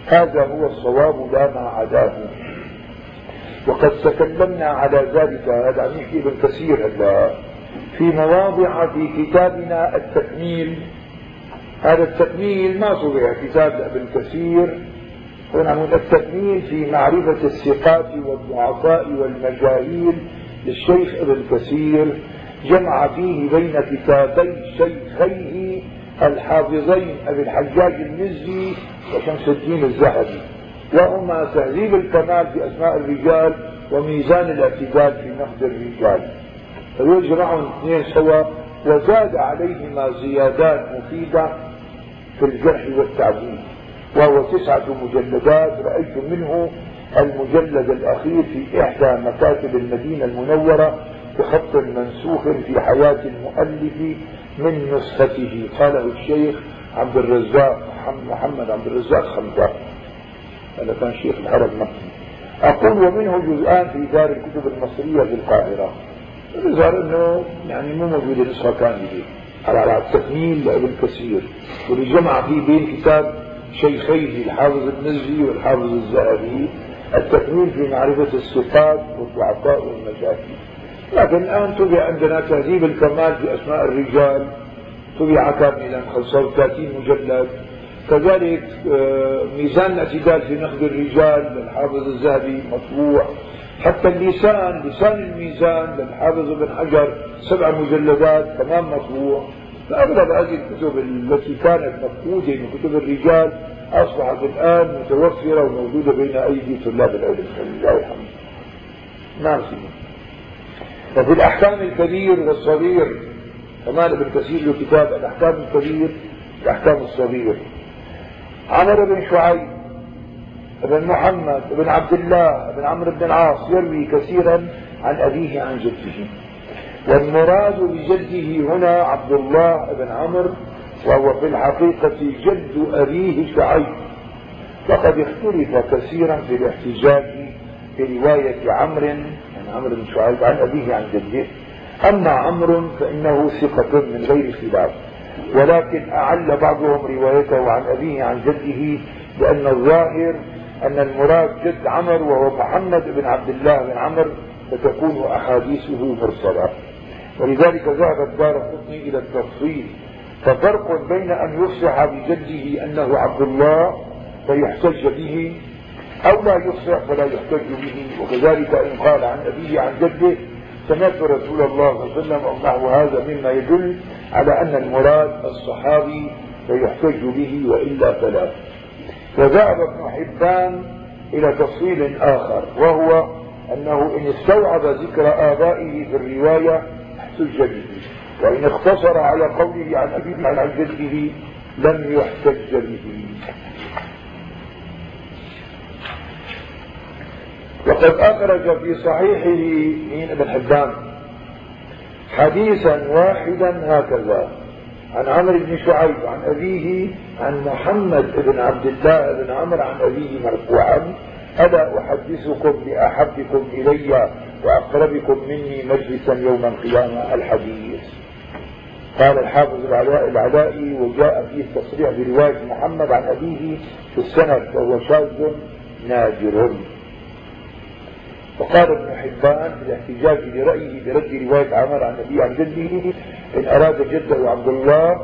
هذا هو الصواب لا ما عداه وقد تكلمنا على ذلك هذا عم إبن كثير هلا في مواضع في كتابنا التكميل. هذا التكميل ما صبح كتاب ابن كثير. هنا التكميل في معرفة الثقات والضعفاء والمجاهيل للشيخ ابن كثير. جمع فيه بين كتابي شيخيه الحافظين ابي الحجاج المزي وشمس الدين الذهبي. وهما تهذيب الكمال في اسماء الرجال وميزان الاعتدال في نقد الرجال. فيجمعهم اثنين سوا وزاد عليهما زيادات مفيدة في الجرح والتعديل وهو تسعة مجلدات رأيت منه المجلد الأخير في إحدى مكاتب المدينة المنورة بخط منسوخ في حياة المؤلف من نسخته. قاله الشيخ عبد الرزاق محمد عبد الرزاق خمدان هذا كان شيخ الحرم مكي أقول ومنه جزءان في دار الكتب المصرية في القاهرة. يظهر أنه يعني مو موجودة نسخة كاملة على التكميل لابن كثير. واللي جمع فيه بين كتاب شيخيه الحافظ النزي والحافظ الذهبي التكميل في معرفة الصفات والضعفاء والمشاكل لكن الآن تبع عندنا تهذيب الكمال في أسماء الرجال. تبع كاملا 35 مجلد كذلك ميزان الاعتدال في نقد الرجال للحافظ الذهبي مطبوع. حتى اللسان لسان الميزان للحافظ ابن حجر سبع مجلدات تمام مطبوع. فأغلب هذه الكتب التي كانت مفقودة من كتب الرجال أصبحت الآن متوفرة وموجودة بين أيدي طلاب العلم. لله الحمد نعم سيدي. ففي الأحكام الكبير والصغير كمان ابن كثير له كتاب الأحكام الكبير الأحكام الصغير عمر بن شعيب بن محمد بن عبد الله بن عمرو بن العاص يروي كثيرا عن أبيه عن جده. والمراد بجده هنا عبد الله بن عمرو وهو في الحقيقة جد أبيه شعيب. فقد اختلف كثيرا في الاحتجاج برواية عمرو عن عمرو بن شعيب عن أبيه عن جده. أما عمرو فإنه ثقة من غير خلاف ولكن أعل بعضهم روايته عن أبيه عن جده لأن الظاهر أن المراد جد عمر وهو محمد بن عبد الله بن عمر فتكون أحاديثه مرسلة. ولذلك ذهب الدار قطني إلى التفصيل ففرق بين أن يفصح بجده أنه عبد الله فيحتج به أو لا يفصح فلا يحتج به وكذلك إن قال عن أبيه عن جده سمعت رسول الله صلى الله عليه وسلم أو هذا مما يدل على أن المراد الصحابي فيحتج به وإلا فلا. وذهب ابن حبان إلى تفصيل آخر وهو أنه إن استوعب ذكر آبائه في الرواية احتج به وإن اقتصر على قوله عن أبيه عن جده لم يحتج به. وقد أخرج في صحيحه من ابن حبان حديثا واحدا هكذا عن عمرو بن شعيب عن أبيه عن محمد بن عبد الله بن عمرو عن أبيه مرفوعا ألا أحدثكم بأحبكم إلي وأقربكم مني مجلسا يوم القيامة؟ الحديث. قال الحافظ العلاء العلائي وجاء فيه التصريح برواية محمد عن أبيه في السند وهو شاذ نادر. وقال ابن حبان في الاحتجاج برأيه برد رواية عمر عن أبيه عن جده إن أراد جده عبد الله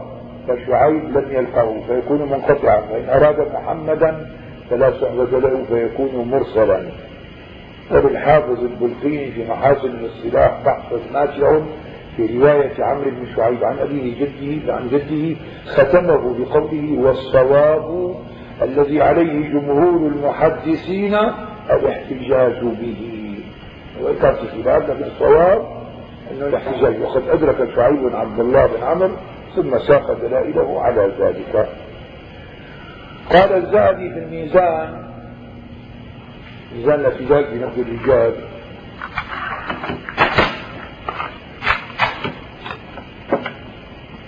فشعيب لم يلقه فيكون منقطعا وإن أراد محمدا فلا صحبة له فيكون مرسلا. وبالحافظ البلقيني في محاسن الاصطلاح بحث ماتع في رواية عمرو بن شعيب عن أبيه جده عن جده ختمه بقوله والصواب الذي عليه جمهور المحدثين الاحتجاج به. وكان في خلاف لكن الصواب انه الاحتجاج وقد أدرك شعيب عبد الله بن عمرو ثم ساق دلائله على ذلك. قال الزهدي في الميزان. ميزان الاحتجاج بنقد الرجال.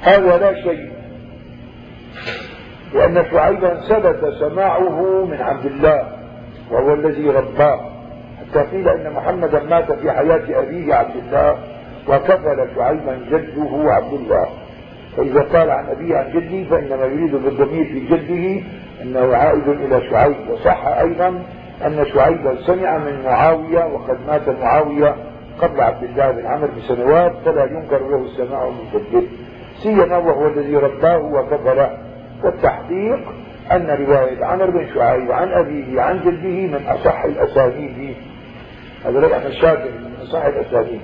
هذا لا شيء. لأن شعيبا ثبت سماعه من عبد الله وهو الذي رباه. حتى قيل إن محمدا مات في حياة أبيه عبد الله وكفل شعيبا جده عبد الله. فإذا قال عن أبيه عن جده فإنما يريد بالضمير في جده إنه عائد إلى شعيب. وصح أيضا أن شعيبا سمع من معاوية وقد مات معاوية قبل عبد الله بن عمرو بسنوات فلا ينكر له السماع من جده. سيما وهو الذي رباه وكفله. والتحقيق أن رواية عمرو بن شعيب عن أبيه عن جده من أصح الأسانيد هذا الشافعي من أصح الأسانيد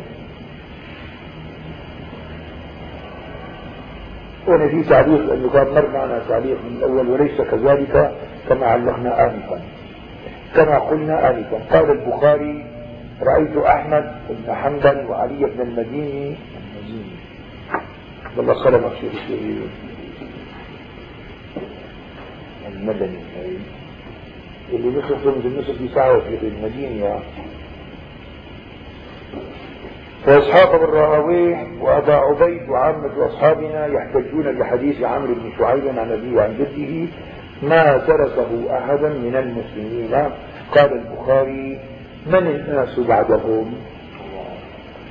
هنا في تعليق أنه كان مر معنا تعليق من الأول وليس كذلك كما علقنا آنفا. كما قلنا آنفا. قال البخاري رأيت أحمد بن حنبل وعلي بن المديني. والله سلمك شيء المدني. اللي نصف رمز النصف في ساعة في المدينة. فإسحاق بن راهويه وأبا عبيد وعامة أصحابنا يحتجون بحديث عمرو بن شعيب عن أبيه وعن جده ما تركه أحدا من المسلمين؟ قال البخاري من الناس بعدهم؟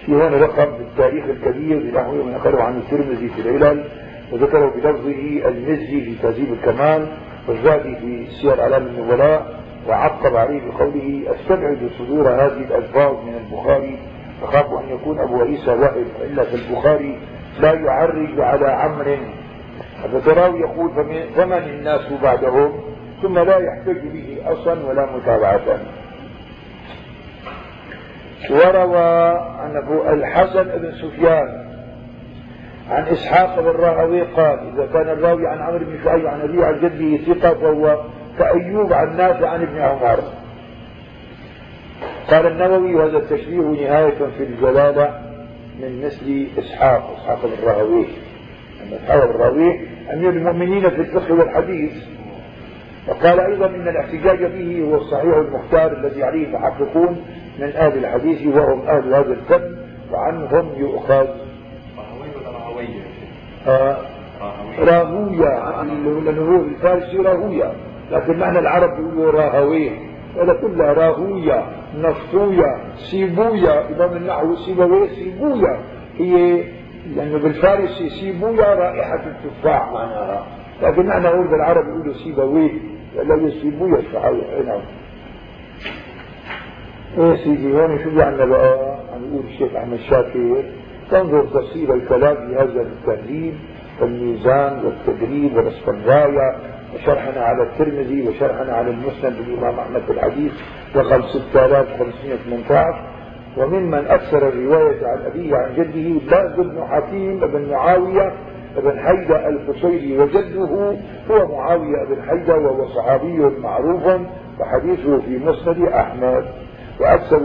في هنا رقم في التاريخ الكبير بنحو من أخره عن الترمذي في العلل وذكره بلفظه المزي في تهذيب الكمال والزادي في سير علام النبلاء وعقب عليه بقوله أستبعد صدور هذه الألفاظ من البخاري أخاف أن يكون أبو عيسى واحد إلا في البخاري لا يعرج على عمر فتراه يقول فمن الناس بعدهم؟ ثم لا يحتج به أصلا ولا متابعة. وروى عن أبو الحسن بن سفيان عن إسحاق بن راهوي قال إذا كان الراوي عن عمرو بن شعيب عن أبيه عن جده ثقة فهو كأيوب عن نافع عن ابن عمر. قال النووي وهذا التشبيه نهاية في الجلالة من مثل إسحاق إسحاق بن راهويه أن إسحاق بن راهويه أمير المؤمنين في الفقه والحديث. وقال أيضا إن الاحتجاج به هو الصحيح المختار الذي عليه المحققون من أهل الحديث وهم أهل هذا الفن وعنهم يؤخذ. آه راهوية لأنه هو الفارسي راهوية لكن معنى العرب يقولوا راهوية. هذا كلها راهوية نفطوية سيبويا إمام النحو سيبوية سيبويا هي يعني بالفارسي سيبويا رائحة التفاح. معناها لكن معنى نقول بالعرب يقولوا سيبوية الذي سيبويا الصحابي نعم. إيه سيدي هون شو عندنا بقى؟ عم يقول الشيخ أحمد شاكر تنظر تفصيل الكلام في هذا التهذيب والميزان والتدريب ونصف الراية وشرحنا على الترمذي وشرحنا على المسند الإمام أحمد في الحديث رقم 6518 وممن أكثر الرواية عن أبيه عن جده باز بن حكيم بن معاوية بن حيدة القصيري وجده هو معاوية بن حيدة وهو صحابي معروف وحديثه في مسند أحمد. وأكثر,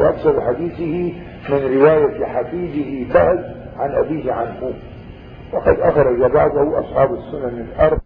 وأكثر حديثه من رواية حفيده بهز عن أبيه عنه. وقد أخرج بعده أصحاب السنن الأربع